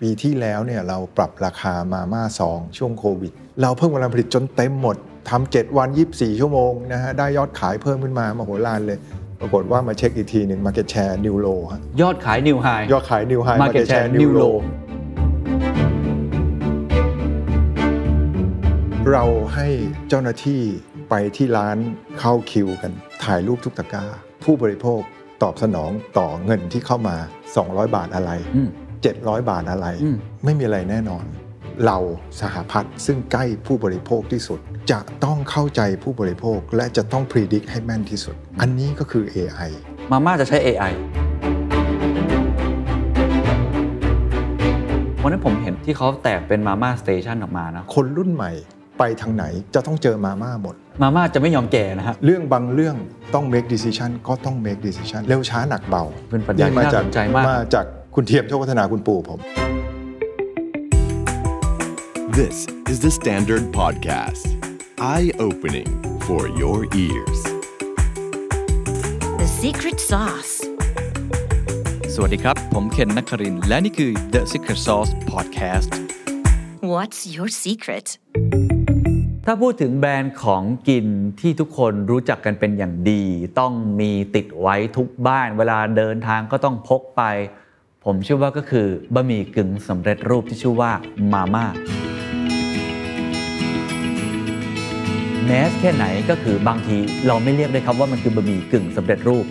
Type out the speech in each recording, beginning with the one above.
ปีที่แล้วเนี่ยเราปรับราคามาม่าซองช่วงโควิด เราเพิ่มกำลังผลิตจนเต็มหมดทำเจ็ดวัน 24 ชั่วโมงนะฮะได้ยอดขายเพิ่มขึ้นมามาโหฬารเลย ปรากฏว่ามาเช็คอีกทีหนึ่ง Market Share New Low ฮะยอดขายนิวไฮยอดขาย New High Market Share New Low เราให้เจ้าหน้าที่ไปที่ร้านเข้าคิวกันถ่ายรูปทุกตะกร้า ผู้บริโภคตอบสนองต่อเงินที่เข้ามา 200 บาทอะไรอืม 700 บาทอะไรอืมไม่มีอะไรแน่นอน เราสหพัฒน์ซึ่งใกล้ผู้บริโภคที่สุด จะต้องเข้าใจผู้บริโภคและจะต้องพิจิตรให้แม่นที่สุด อันนี้ก็คือ AI มาม่าจะใช้ AI วันนั้นผมเห็นที่เขาแตกเป็นมาม่าสเตชันออกมานะคนรุ่นใหม่ไปทางไหนจะต้องเจอมาม่าหมด มาม่าจะไม่ยอมแก่นะฮะ เรื่องบางเรื่องต้อง make decision ก็ต้อง make decision เร็วช้าหนักเบาเป็นปรัชญาที่น่าสนใจมากมาจาก คุณเทียมโชควัฒนาคุณปู่ผม This is the Standard Podcast. Eye opening for your ears. The secret sauce. สวัสดีครับ ผมเคนนักครินทร์และนี่คือ The Secret Sauce Podcast What's your secret? ถ้าพูดถึงแบรนด์ของกินที่ทุกคนรู้จักกันเป็นอย่างดี ต้องมีติดไว้ทุกบ้าน เวลาเดินทางก็ต้องพกไป ผมเชื่อว่าก็คือบะหมี่กึ่งสำเร็จรูปที่ชื่อว่ามาม่าแมสแค่ไหนก็คือบางทีเราไม่เรียกเลยครับว่ามันคือบะหมี่กึ่งสำเร็จรูป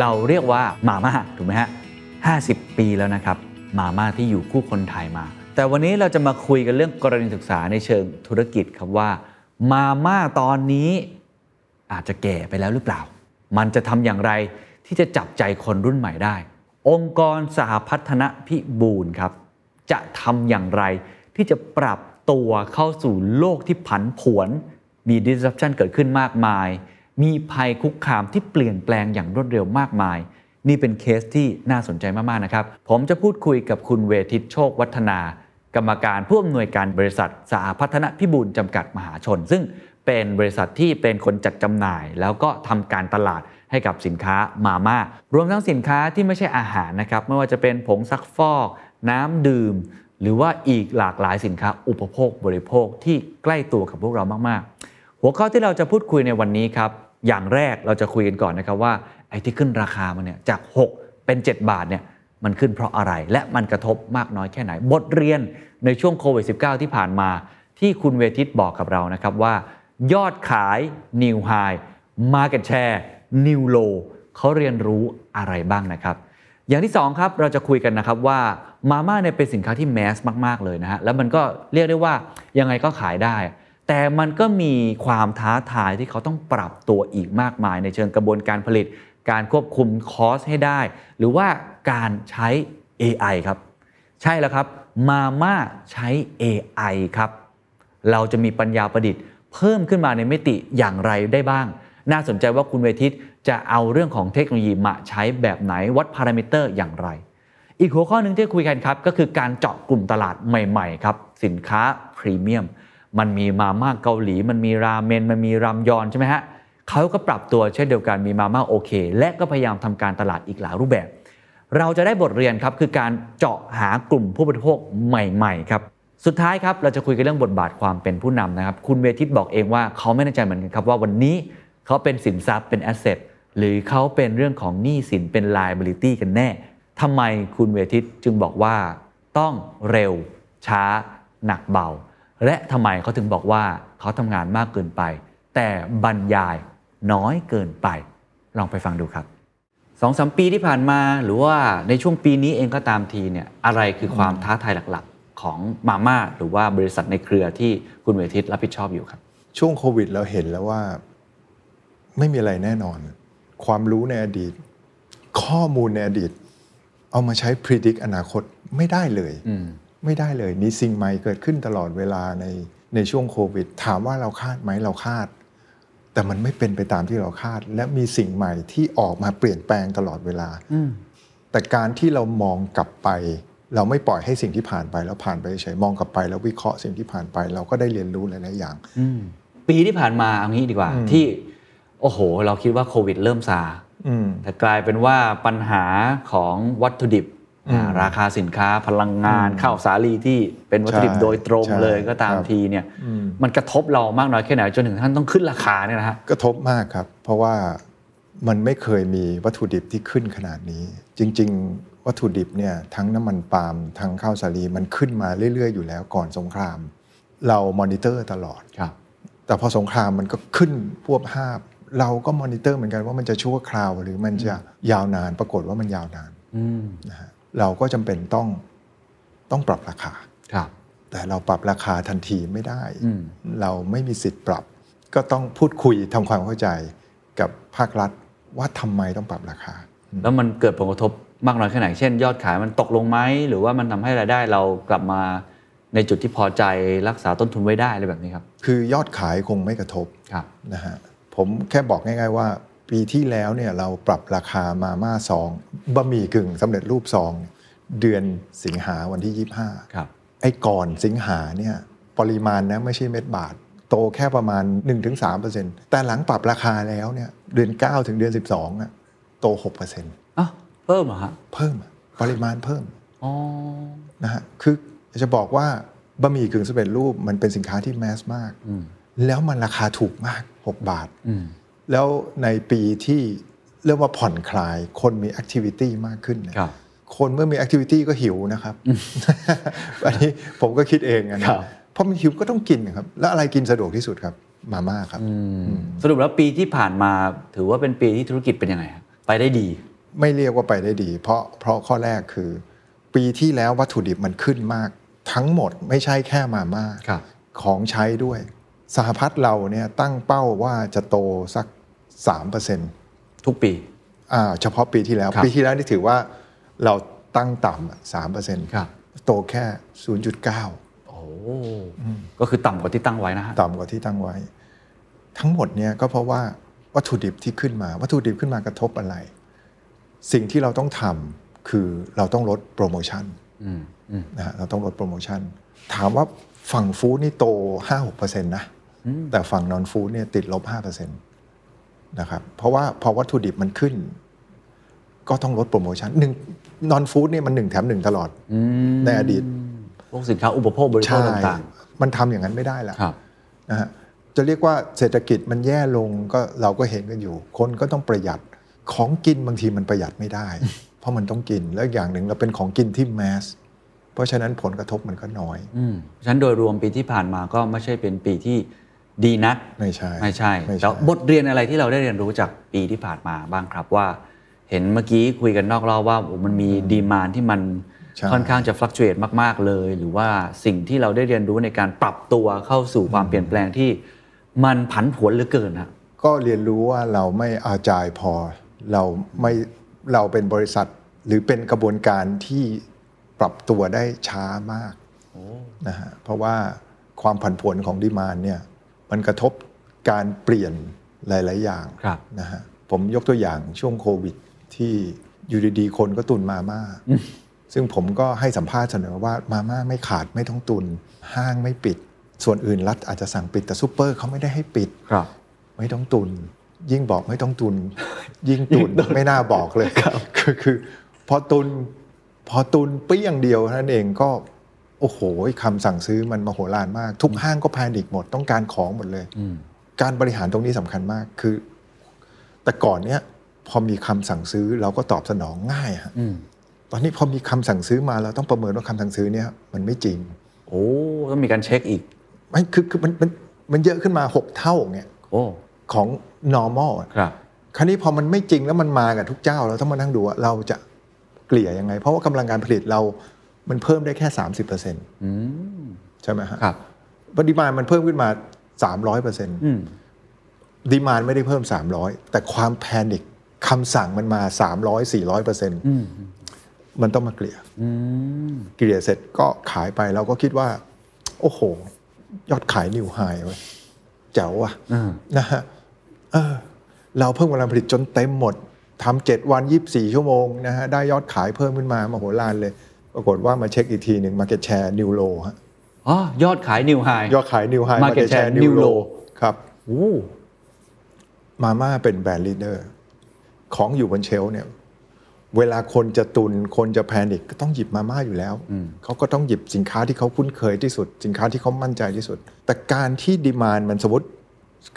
เราเรียกว่ามาม่าถูกไหมฮะ50ปีแล้วนะครับ มาม่าที่อยู่คู่คนไทยมา แต่วันนี้เราจะมาคุยกันเรื่องกรณีศึกษาในเชิงธุรกิจครับว่า มาม่าตอนนี้อาจจะแก่ไปแล้วหรือเปล่า มันจะทำอย่างไรที่จะจับใจคนรุ่นใหม่ได้ องค์กรสหพัฒนพิบูลครับ จะทำอย่างไรที่จะปรับตัวเข้าสู่โลกที่ผันผวน มี disruption เกิดขึ้นมากมาย มีภัยคุกคามที่เปลี่ยนแปลงอย่างรวดเร็วมากมาย นี่เป็นเคสที่น่าสนใจมาก ๆ นะครับ ผมจะพูดคุยกับคุณเวทิตโชควัฒนา กรรมการผู้อำนวยการบริษัทสหพัฒนพิบูลจำกัดมหาชน ซึ่งเป็นบริษัทที่เป็นคนจัดจำหน่าย แล้วก็ทำการตลาด ให้กับสินค้ามาม่ารวมทั้งสินค้าที่ไม่ใช่อาหารนะครับไม่ว่าจะเป็นผงซักฟอก น้ำดื่ม หรือว่าอีกหลากหลายสินค้าอุปโภคบริโภคที่ใกล้ตัวกับพวกเรามากๆ หัวข้อที่เราจะพูดคุยในวันนี้ครับอย่างแรกเราจะคุยกันก่อนนะครับว่าไอ้ที่ขึ้นราคามันเนี่ยจาก 6 เป็น 7 บาทเนี่ยมันขึ้นเพราะอะไร และมันกระทบมากน้อยแค่ไหน บทเรียนในช่วงโควิด -19 ที่ผ่านมาที่คุณเวทิตบอกกับเรานะครับว่า ยอดขาย New High Market Share นิวโลเขาเรียนรู้อะไรบ้างนะครับ อย่างที่2ครับเราจะคุยกันนะครับว่ามาม่าเนี่ยเป็นสินค้าที่แมสมาก ๆ เลยนะฮะแล้วมันก็เรียกได้ว่ายังไงก็ขายได้ แต่มันก็มีความท้าทายที่เขาต้องปรับตัวอีกมากมาย ในเชิงกระบวนการผลิต การควบคุมคอสให้ได้ หรือว่าการใช้ AI ครับ ใช่แล้วครับมาม่าใช้ AI ครับ เราจะมีปัญญาประดิษฐ์ เพิ่มขึ้นมาในมิติอย่างไรได้บ้าง น่าสนใจว่าคุณเวทิตจะเอาเรื่องของเทคโนโลยีมาใช้แบบไหนวัดพารามิเตอร์อย่างไร อีกหัวข้อหนึ่งที่คุยกันครับ ก็คือการเจาะกลุ่มตลาดใหม่ๆครับสินค้าพรีเมียมมันมีมาม่าเกาหลี มันมีราเมนมันมีรามยอนใช่ไหมฮะเขาก็ปรับตัวเช่นเดียวกันมีมาม่าโอเค และก็พยายามทำการตลาดอีกหลายรูปแบบ เราจะได้บทเรียนครับคือการเจาะหากลุ่มผู้บริโภคใหม่ๆครับสุดท้ายครับเราจะคุยกันเรื่องบทบาทความเป็นผู้นำนะครับ คุณเวทิตบอกเองว่าเขาไม่แน่ใจเหมือนกันครับว่าวันนี้ เขาเป็นสินทรัพย์เป็นแอสเซทหรือเขาเป็นเรื่องของหนี้สินเป็น liability กันแน่ทำไมคุณเวทิตจึงบอกว่าต้องเร็วช้า หนักเบา และทำไมเขาถึงบอกว่าเขาทำงานมากเกินไป แต่บรรยายน้อยเกินไป ลองไปฟังดูครับสองสามปีที่ผ่านมาหรือว่าในช่วงปีนี้เองก็ตามทีเนี่ยอะไรคือความท้าทายหลักๆ ของมาม่าหรือว่าบริษัทในเครือที่คุณเวทิตรับผิดชอบอยู่ครับ ช่วงโควิดเราเห็นแล้วว่า ไม่มีอะไรแน่นอน ความรู้ในอดีต ข้อมูลในอดีต เอามาใช้พิจิตรอนาคตไม่ได้เลยอืมไม่ได้เลย มีสิ่งใหม่เกิดขึ้นตลอดเวลาในในช่วงโควิด ถามว่าเราคาดไหมเราคาด แต่มันไม่เป็นไปตามที่เราคาด และมีสิ่งใหม่ที่ออกมาเปลี่ยนแปลงตลอดเวลาอืมแต่การที่เรามองกลับไป เราไม่ปล่อยให้สิ่งที่ผ่านไปแล้วผ่านไปเฉยมองกลับไป แล้ววิเคราะห์สิ่งที่ผ่านไป เราก็ได้เรียนรู้หลายๆอย่างอืมปีที่ผ่านมาเอางี้ดีกว่าอืมที่ โอ้โห เราคิดว่าโควิดเริ่มซาอืมแต่กลายเป็นว่าปัญหาของวัตถุดิบอ่าราคาสินค้าพลังงานข้าวสาลีที่เป็นวัตถุดิบใช่โดยตรงใช่เลยก็ตามครับทีเนี่ยมันกระทบเรามากน้อยแค่ไหนจนถึงท่านต้องขึ้นราคาเนี่ยนะฮะกระทบมากครับ เพราะว่ามันไม่เคยมีวัตถุดิบที่ขึ้นขนาดนี้ จริง ๆ วัตถุดิบเนี่ยทั้งน้ำมันปาล์มทั้งข้าวสาลีมันขึ้นมาเรื่อย ๆ อยู่แล้วก่อนสงคราม เรามอนิเตอร์ตลอดครับแต่พอสงครามมันก็ขึ้นพวบภาพ เราก็มอนิเตอร์เหมือนกันว่ามันจะชั่วคราว หรือมันจะยาวนานปรากฏว่ามันยาวนานอืมนะฮะเราก็จำเป็นต้องต้องปรับราคาครับ แต่เราปรับราคาทันทีไม่ได้อืมเราไม่มีสิทธิ์ปรับ ก็ต้องพูดคุยทำความเข้าใจกับภาครัฐว่าทำไมต้องปรับราคา แล้วมันเกิดผลกระทบมากน้อยแค่ไหน เช่น ยอดขายมันตกลงไหมหรือว่ามันทำให้รายได้เรากลับมาในจุดที่พอใจรักษาต้นทุนไว้ได้อะไรแบบนี้ครับ คือยอดขายคงไม่กระทบครับนะฮะ ผมแค่บอกง่าย ๆ ว่า ปีที่แล้วเนี่ยเราปรับราคามาม่าซองบะหมี่กึ่งสำเร็จรูปซอง เดือนสิงหาวันที่ 25ครับไอ้ก่อนสิงหาเนี่ยปริมาณนะไม่ใช่เม็ดบาท โตแค่ประมาณ 1-3%แต่หลังปรับราคาแล้วเนี่ยเดือน 9 ถึงเดือน 12อะโต 6%อ้าวเพิ่มเหรอฮะเพิ่มปริมาณเพิ่มอ๋อนะฮะคือจะบอกว่าบะหมี่กึ่งสำเร็จรูปมันเป็นสินค้าที่ mass มากอืมแล้วมันราคาถูกมาก 6 บาทอืมแล้วในปีที่เรียกว่าผ่อนคลาย คนมี activity มากขึ้นเนี่ยครับคนเมื่อมี activity ก็หิวนะครับอันนี้ผมก็คิดเองอะนะครับเพราะมันหิวก็ต้องกินนะครับ แล้วอะไรกินสะดวกที่สุดครับมาม่าครับสรุปแล้วปีที่ผ่านมาถือว่าเป็นปีที่ธุรกิจเป็นยังไงครับไปได้ดี ไม่เรียกว่าไปได้ดี เพราะเพราะข้อแรกคือ ปีที่แล้ววัตถุดิบมันขึ้นมาก ทั้งหมดไม่ใช่แค่มาม่าครับของใช้ด้วย สหพัฒน์เราเนี่ยตั้งเป้าว่าจะโตสัก 3%ทุกปีอ่าเฉพาะปีที่แล้วครับปีที่แล้วนี่ถือว่าเราตั้งต่ำสามเปอร์เซ็นต์ครับโตแค่0.9โอ้ก็คือต่ำกว่าที่ตั้งไว้นะฮะต่ำกว่าที่ตั้งไว้ ทั้งหมดเนี่ยก็เพราะว่าวัตถุดิบที่ขึ้นมา วัตถุดิบขึ้นมากระทบอะไร สิ่งที่เราต้องทำคือเราต้องลดโปรโมชั่นอืมอืมนะฮะเราต้องลดโปรโมชั่น ถามว่าฝั่งฟู้ดนี่โต5-6%นะ แต่ฝั่งนอนฟู้ดเนี่ยติดลบ5%นะครับเพราะว่าพอวัตถุดิบมันขึ้น ก็ต้องลดโปรโมชั่นหนึ่งนอนฟู้ดเนี่ยมันหนึ่งแถมหนึ่งตลอดในอดีตพวกสินค้าอุปโภคบริโภคใช่ต่างมันทำอย่างนั้นไม่ได้แล้วๆครับนะฮะจะเรียกว่าเศรษฐกิจมันแย่ลงก็เราก็เห็นกันอยู่ คนก็ต้องประหยัดของกินบางทีมันประหยัดไม่ได้ เพราะมันต้องกินแล้วอย่างหนึ่งเราเป็นของกินที่แมสเพราะฉะนั้นผลกระทบมันก็น้อยอืมฉะนั้นโดยรวมปีที่ผ่านมาก็ไม่ใช่เป็นปีที่ ดีนักไม่ใช่ไม่ใช่ไม่แต่ใช่บทเรียนอะไรที่เราได้เรียนรู้จากปีที่ผ่านมาบ้างครับว่า เห็นเมื่อกี้คุยกันนอกรอบว่าโอ้มันมีดีมานที่มันใช่ค่อนข้างจะฟลัก t u เ t มาก ๆ เลย หรือว่าสิ่งที่เราได้เรียนรู้ในการปรับตัวเข้าสู่ความเปลี่ยนแปลงที่มันผันผวนเหลือเกินนะก็เรียนรู้ว่าเราไม่อาจายพอเราไม่เราเป็นบริษัทหรือเป็นกระบวนการที่ปรับตัวได้ช้ามากนะฮะเพราะว่าความผันผวนของดีมานเนี่ย มันกระทบการเปลี่ยนหลาย ๆ อย่างครับนะฮะผมยกตัวอย่างช่วงโควิด ที่อยู่ดีๆคนก็ตุนมาม่าซึ่งผมก็ให้สัมภาษณ์เสนอว่ามาม่าไม่ขาดไม่ต้องตุน ห้างไม่ปิด ส่วนอื่นรัฐอาจจะสั่งปิดแต่ซูเปอร์เขาไม่ได้ให้ปิดครับไม่ต้องตุน ยิ่งบอกไม่ต้องตุน ยิ่งตุนไม่น่าบอกเลยคือคือพอตุนพอตุนเปี้ยงเดียวเท่านั้นเองก็ โอ้โหคำสั่งซื้อมันมโหฬารมาก ทุกห้างก็แพนิกหมดต้องการของหมดเลยการบริหารตรงนี้สำคัญมากคือ แต่ก่อนเนี้ยพอมีคำสั่งซื้อเราก็ตอบสนองง่ายฮะตอนนี้พอมีคำสั่งซื้อมาเราต้องประเมินว่าคำสั่งซื้อเนี้ยมันไม่จริง โอ้ต้องมีการเช็คอีกไม่คือคือมันมันมันเยอะขึ้นมาหกเท่าเงี้ยโอ้ของ normal อะครับคราวนี้พอมันไม่จริงแล้วมันมากับทุกเจ้า เราต้องมานั่งดูว่าเราจะเกลี่ยยังไง เพราะว่ากำลังการผลิตเรา มันเพิ่มได้แค่ 30%เอืมใช่ไหมฮะครับปริมาณมันเพิ่มขึ้นมา 300%อืมดีมานไม่ได้เพิ่ม 300 แต่ความแพนิคคำสั่งมันมา 300 400%มันต้องมาเกลี่ยอืมเกลี่ยเสร็จก็ขายไปเราก็คิดว่า โอ้โห ยอดขายนิวไฮเว้ยเจ๋วอะอืมนะฮะเออ เราเพิ่มกำลังผลิตจนเต็มหมดทำเจ็ดวันยี่สี่ชั่วโมงนะฮะได้ยอดขายเพิ่มขึ้นมามโหฬารเลย ปรากฏว่ามาเช็คอีกทีหนึ่ง Market Share New Low ฮะอ๋อยอดขาย New High ยอดขาย New High Market Share New Low ครับโอ้มาม่าเป็น brand leader ของอยู่บน shelf เนี่ยเวลาคนจะตุนคนจะ panic ก็ต้องหยิบมาม่าอยู่แล้ว เขาก็ต้องหยิบสินค้าที่เขาคุ้นเคยที่สุด สินค้าที่เขามั่นใจที่สุด แต่การที่ demand มันสมมติ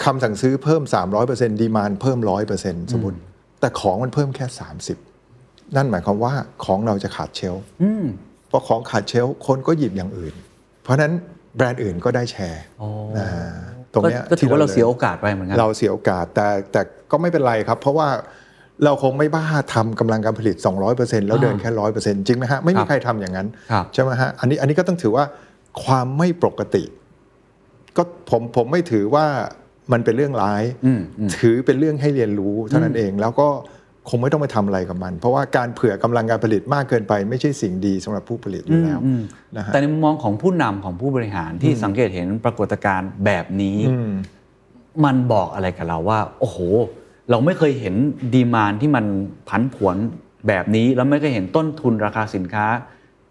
คำสั่งซื้อเพิ่ม 300% demand เพิ่ม 100%สมมติแต่ของมันเพิ่มแค่ 30 นั่นหมายความว่าของเราจะขาด shelf พอของขาด shelf คนก็หยิบอย่างอื่น เพราะฉะนั้นแบรนด์อื่นก็ได้แชร์นะตรงก็เนี้ยก็ถือว่าเราที่เสียโอกาสไปเหมือนกันเราเสียโอกาสแต่แต่ก็ไม่เป็นไรครับ เพราะว่าเราคงไม่บ้าทำกำลังการผลิต 200%แล้วเดินแค่100%จริงไหมฮะ ไม่มีใครครับทำอย่างนั้นครับใช่ไหมฮะ อันนี้อันนี้ก็ต้องถือว่าความไม่ปกติ ก็ผมผมไม่ถือว่ามันเป็นเรื่องร้ายอืมอืมถือเป็นเรื่องให้เรียนรู้เท่านั้นเองแล้วก็ คงไม่ต้องไปทำอะไรกับมัน เพราะว่าการเผื่อกำลังการผลิตมากเกินไป ไม่ใช่สิ่งดีสำหรับผู้ผลิตอยู่แล้วอืมนะฮะแต่ในมุมมองของผู้นำของผู้บริหารที่สังเกตเห็นปรากฏการณ์แบบนี้อืมมันบอกอะไรกับเราว่า โอ้โห เราไม่เคยเห็นดีมานที่มันผันผวนแบบนี้ แล้วไม่เคยเห็นต้นทุนราคาสินค้า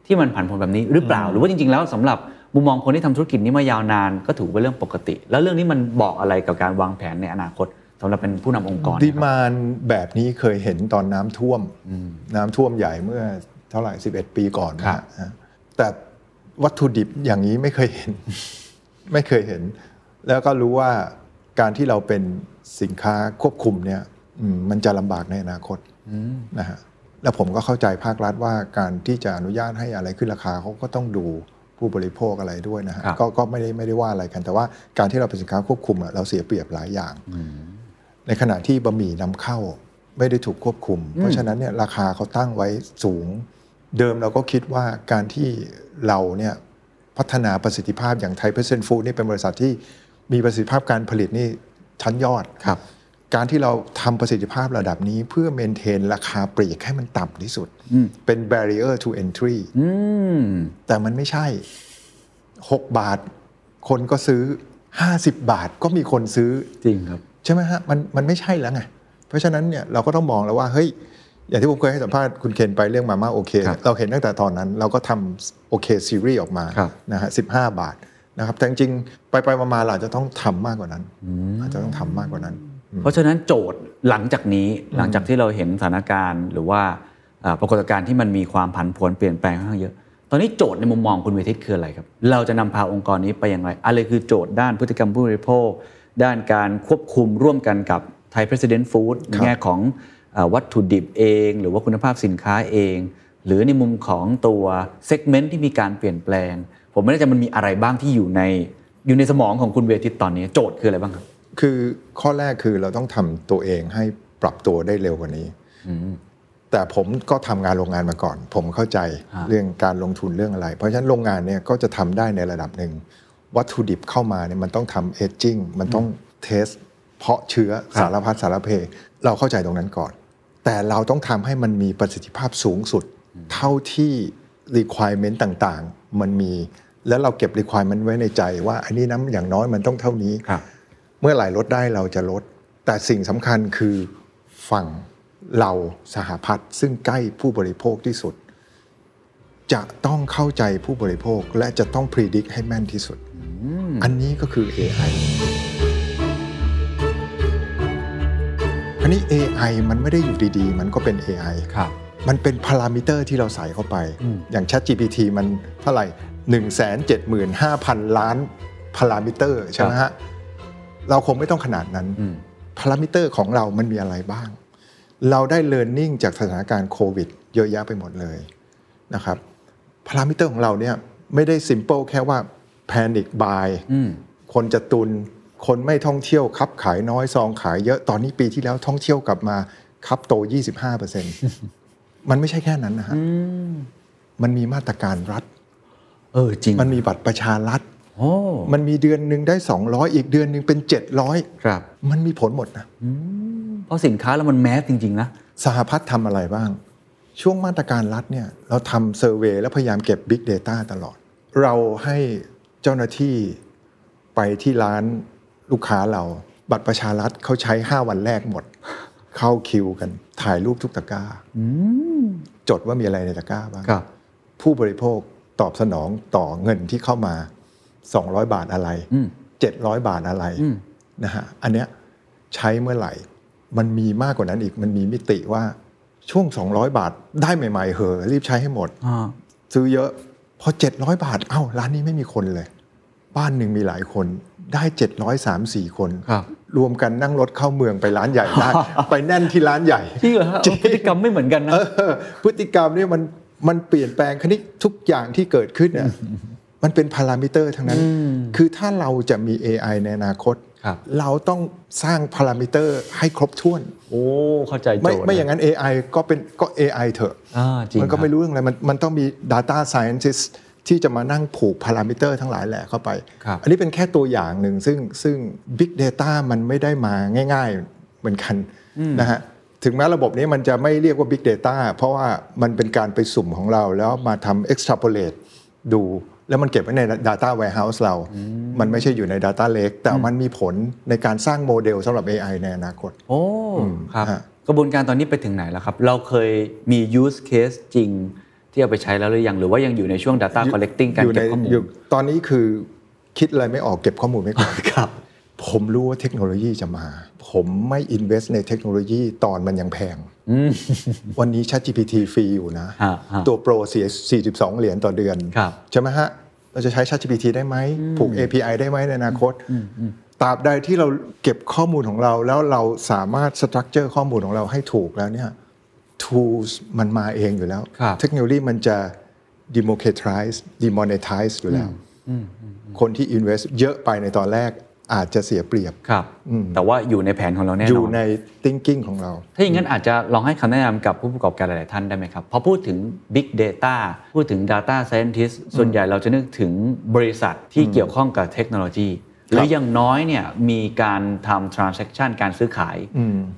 ที่มันผันผวนแบบนี้หรือเปล่า หรือว่าจริง ๆ แล้วสำหรับมุมมองคนที่ทำธุรกิจนี้มายาวนานก็ถือเป็นเรื่องปกติ แล้วเรื่องนี้มันบอกอะไรกับการวางแผนในอนาคต สำหรับเป็นผู้นำองค์กรดีนะครับมานแบบนี้เคยเห็นตอนน้ำท่วมน้ำท่วมใหญ่เมื่อเท่าไหร่ 11 ปีก่อนครับนะฮะแต่วัตถุดิบอย่างนี้ไม่เคยเห็น ไม่เคยเห็น แล้วก็รู้ว่าการที่เราเป็นสินค้าควบคุมเนี่ยอืมมันจะลำบากในอนาคตนะฮะแล้วผมก็เข้าใจภาครัฐว่าการที่จะอนุญาตให้อะไรขึ้นราคาเขาก็ต้องดูผู้บริโภคอะไรด้วยนะฮะครับก็ก็ไม่ได้ไม่ได้ว่าอะไรกัน แต่ว่าการที่เราเป็นสินค้าควบคุมอะเราเสียเปรียบหลายอย่าง ในขณะที่บะหมี่นำเข้าไม่ได้ถูกควบคุม เพราะฉะนั้นเนี่ยราคาเขาตั้งไว้สูง เดิมเราก็คิดว่าการที่เราเนี่ยพัฒนาประสิทธิภาพอย่างไทยเพรสเซนฟู้ดนี่เป็นบริษัทที่มีประสิทธิภาพการผลิตนี่ชั้นยอดครับการที่เราทำประสิทธิภาพระดับนี้เพื่อเมนเทนราคาปลีกให้มันต่ำที่สุด เป็น barrier to entry อืมแต่มันไม่ใช่ 6 บาท คนก็ซื้อ 50 บาทก็มีคนซื้อจริงครับ ใช่ไหมฮะมันมันไม่ใช่แล้วไงเพราะฉะนั้นเนี่ยเราก็ต้องมองแล้วว่าเฮ้ยอย่างที่ผมเคยให้สัมภาษณ์คุณเคนไปเรื่องมาม่าโอเคครับเราเห็นตั้งแต่ตอนนั้นเราก็ทำโอเคซีรีส์ออกมาครับนะฮะสิบห้าบาทนะครับแต่จริงๆไปไปๆมาๆเราอาจจะต้องทำมากกว่านั้นอาจจะต้องทำมากกว่านั้น เพราะฉะนั้นโจทย์หลังจากนี้หลังจากที่เราเห็นสถานการณ์ หรือว่าเอ่อปรากฏการณ์ที่มันมีความผันผวนเปลี่ยนแปลงค่อนข้างเยอะ ตอนนี้โจทย์ในมุมมองคุณเวทิตคืออะไรครับ เราจะนำพาองค์กรนี้ไปอย่างไร อะไรคือโจทย์ด้านพฤติกรรมผู้บริโภค ด้านการควบคุมร่วมกันกับไทย President Food ในแง่ของเอ่อวัตถุดิบเอง หรือว่าคุณภาพสินค้าเอง หรือในมุมของตัวเซกเมนต์ที่มีการเปลี่ยนแปลง ผมไม่แน่ใจมันมีอะไรบ้างที่อยู่ในอยู่ในสมองของคุณเวทิตตอนนี้ โจทย์คืออะไรบ้างครับ คือข้อแรกคือเราต้องทำตัวเองให้ปรับตัวได้เร็วกว่านี้แต่ผมก็ทำงานโรงงานมาก่อน ผมเข้าใจฮะเรื่องการลงทุนเรื่องอะไร เพราะฉะนั้นโรงงานเนี่ยก็จะทำได้ในระดับหนึ่ง วัตถุดิบเข้ามาเนี่ยมันต้องทำเอจจิ้งมันต้องเทส เพาะเชื้อสารพัดสารเพ เราเข้าใจตรงนั้นก่อน แต่เราต้องทำให้มันมีประสิทธิภาพสูงสุด เท่าที่ requirement ต่างๆ มันมี แล้วเราเก็บ requirement ไว้ในใจว่าอันนี้น้ำอย่างน้อยมันต้องเท่านี้ครับเมื่อไหร่ลดได้เราจะลด แต่สิ่งสำคัญคือฝั่งเราสหพัฒน์ซึ่งใกล้ผู้บริโภคที่สุด จะต้องเข้าใจผู้บริโภคและจะต้องพิจิตรให้แม่นที่สุด อันนี้ก็คือ AI อันนี้ AI มันไม่ได้อยู่ดีๆ มันก็เป็น AI ครับ มันเป็นพารามิเตอร์ที่เราใส่เข้าไป อย่าง ChatGPT มันเท่าไหร่ 175,000 ล้านพารามิเตอร์ใช่ไหมฮะ เราคงไม่ต้องขนาดนั้นอืมพารามิเตอร์ของเรามันมีอะไรบ้าง เราได้เรียนรู้จากสถานการณ์โควิด เยอะแยะไปหมดเลยนะครับพารามิเตอร์ของเราเนี่ยไม่ได้ simple แค่ว่า panic buy อืมคนจะตุน คนไม่ท่องเที่ยวคับขายน้อยซองขายเยอะตอนนี้ปีที่แล้วท่องเที่ยวกลับมาคับโต 25%มันไม่ใช่แค่นั้นนะฮะมันมีมาตรการรัฐ เออจริง มันมีบัตรประชารัฐโอ้มันมีเดือนหนึ่งได้ 200 อีกเดือนหนึ่งเป็น 700 ครับ มันมีผลหมดนะเพราะสินค้าแล้วมันแมสจริง ๆ นะ สหพัฒน์ทำอะไรบ้าง ช่วงมาตรการรัฐเนี่ย เราทำเซอร์เวยและพยายามเก็บ Big Data ตลอด เราให้ เจ้าหน้าที่ไปที่ร้านลูกค้าเรา บัตรประชารัฐเขาใช้5วันแรกหมด เข้าคิวกันถ่ายรูปทุกตะกร้าจดว่ามีอะไรในตะกร้าบ้างครับผู้บริโภคตอบสนองต่อเงินที่เข้ามา 200 บาทอะไรอืม700บาทอะไรอืมนะฮะอันเนี้ยใช้เมื่อไหร่ มันมีมากกว่านั้นอีกมันมีมิติว่าช่วง 200 บาทได้ใหม่ ๆเหอะรีบใช้ให้หมดอ่าซื้อเยอะพอ700 บาทเอ้าร้านนี้ไม่มีคนเลย บ้านหนึ่งมีหลายคนได้703 4 คนครับรวมกันนั่งรถเข้าเมืองไปร้านใหญ่ได้ไปแน่นที่ร้านใหญ่จริงเหรอฮะพฤติกรรมไม่เหมือนกันนะเออพฤติกรรมเนี่ยมันมันเปลี่ยนแปลงคณิตทุกอย่างที่เกิดขึ้นเนี่ยมันเป็นพารามิเตอร์ทั้งนั้น คือถ้าเราจะมี AI ในอนาคตครับเราต้องสร้างพารามิเตอร์ให้ครบถ้วน โอ้เข้าใจโจไม่ทย์ไม่อย่างนั้น AI ก็เป็นก็ AI เถอะอ่าจริงมันก็ไม่คบรู้เรื่องอะไรมันมันต้องมี Data Scientist ที่จะมานั่งผูกพารามิเตอร์ทั้งหลายแหละเข้าไปครับอันนี้เป็นแค่ตัวอย่างหนึ่งซึ่งซึ่ง Big Data มันไม่ได้มาง่าย ๆเหมือนกันนะฮะถึงแม้ระบบนี้มันจะไม่เรียกว่า Big Data เพราะว่ามันเป็นการไปสุ่มของเราแล้วมาทำ extrapolate ดูแล้วมันเก็บไว้ใน Data Warehouse เรา มันไม่ใช่อยู่ใน Data Lake แต่มันมีผลในการสร้างโมเดลสำหรับ AI ในอนาคต โอ้ครับฮะกระบวนการตอนนี้ไปถึงไหนแล้วครับ เราเคยมี use case จริง ที่เอาไปใช้แล้วหรือยังหรือว่ายังอยู่ในช่วง data collecting การยู่เก็บในข้อมูลยู่ตอนนี้คือคิดอะไรไม่ออกเก็บข้อมูลไม่ก่อนครับผมรู้ว่าเทคโนโลยีจะมา ผมไม่ invest ในเทคโนโลยีตอนมันยังแพง วันนี้ ChatGPT ฟรีอยู่นะฮะฮะตัวโปรเสีย 42 เหรียญต่อเดือนครับใช่ไหมฮะ เราจะใช้ ChatGPT ได้ไหม ผูก API ได้ไหมในอนาคตตราบใดที่เราเก็บข้อมูลของเราแล้วเราสามารถ structure ข้อมูลของเราให้ถูกแล้วเนี่ย tools มันมาเองอยู่แล้วครับเทคโนโลยีมันจะ democratize demonetize อยู่แล้ว คนที่ invest เยอะไปในตอนแรกอาจจะเสียเปรียบครับแต่ว่าอยู่ในแผนของเราแน่นอน อยู่ใน thinking ของเรา ถ้าอย่างนั้นอาจจะลองให้คำแนะนำกับผู้ประกอบการหลาย ๆ ท่านได้ไหมครับ พอพูดถึง Big Data พูดถึง Data Scientist ส่วนใหญ่เราจะนึกถึงบริษัทที่เกี่ยวข้องกับเทคโนโลยี หรืออย่างน้อยเนี่ยมีการทำ transaction การซื้อขาย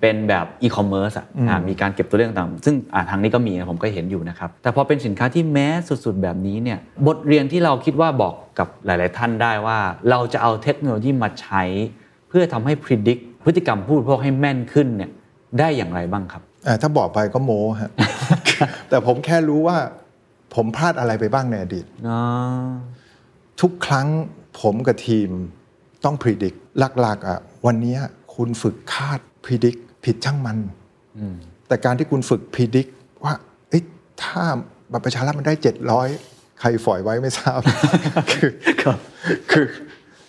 เป็นแบบ e-commerce อะอ่ามีการเก็บตัวเลขต่างๆซึ่งอ่าทางนี้ก็มีนะผมก็เห็นอยู่นะครับ แต่พอเป็นสินค้าที่แม้สุดๆ แบบนี้เนี่ยบทเรียนที่เราคิดว่าบอกกับหลาย ๆ ท่านได้ว่า เราจะเอาเทคโนโลยีมาใช้ เพื่อทำให้ predict พฤติกรรมผู้บริโภคให้แม่นขึ้นเนี่ยได้อย่างไรบ้างครับอ่าถ้าบอกไปก็โม้ฮะแต่ผมแค่รู้ว่า ผมพลาดอะไรไปบ้างในอดีตทุกครั้งผมกับทีม ต้องพิจิตรหลักๆอะวันนี้คุณฝึกคาดพิจิตรผิดช่างมันแต่การที่คุณฝึกพิจิตรว่าเอ้ยถ้าบัตรประชารัฐมันได้700ใครฝอยไว้ไม่ทราบคือคือ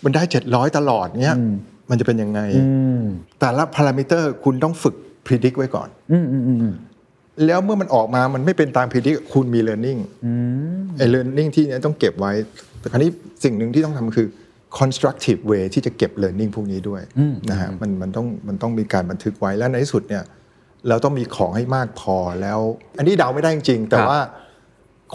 มันได้700ตลอดเนี้ยมันจะเป็นยังไงแต่ละพารามิเตอร์คุณต้องฝึกพิจิตรไว้ก่อนแล้วเมื่อมันออกมามันไม่เป็นตามพิจิตรคุณมี learning ไอ้ learning ที่เนี้ยต้องเก็บไว้ แต่คราวนี้สิ่งหนึ่งที่ต้องทำคือ constructive way ที่จะเก็บ learning พวกนี้ด้วยนะฮะมันมันต้องมันต้องมีการบันทึกไว้และในที่สุดเนี่ยเราต้องมีของให้มากพอแล้ว อันนี้เดาไม่ได้จริงๆแต่ครับว่า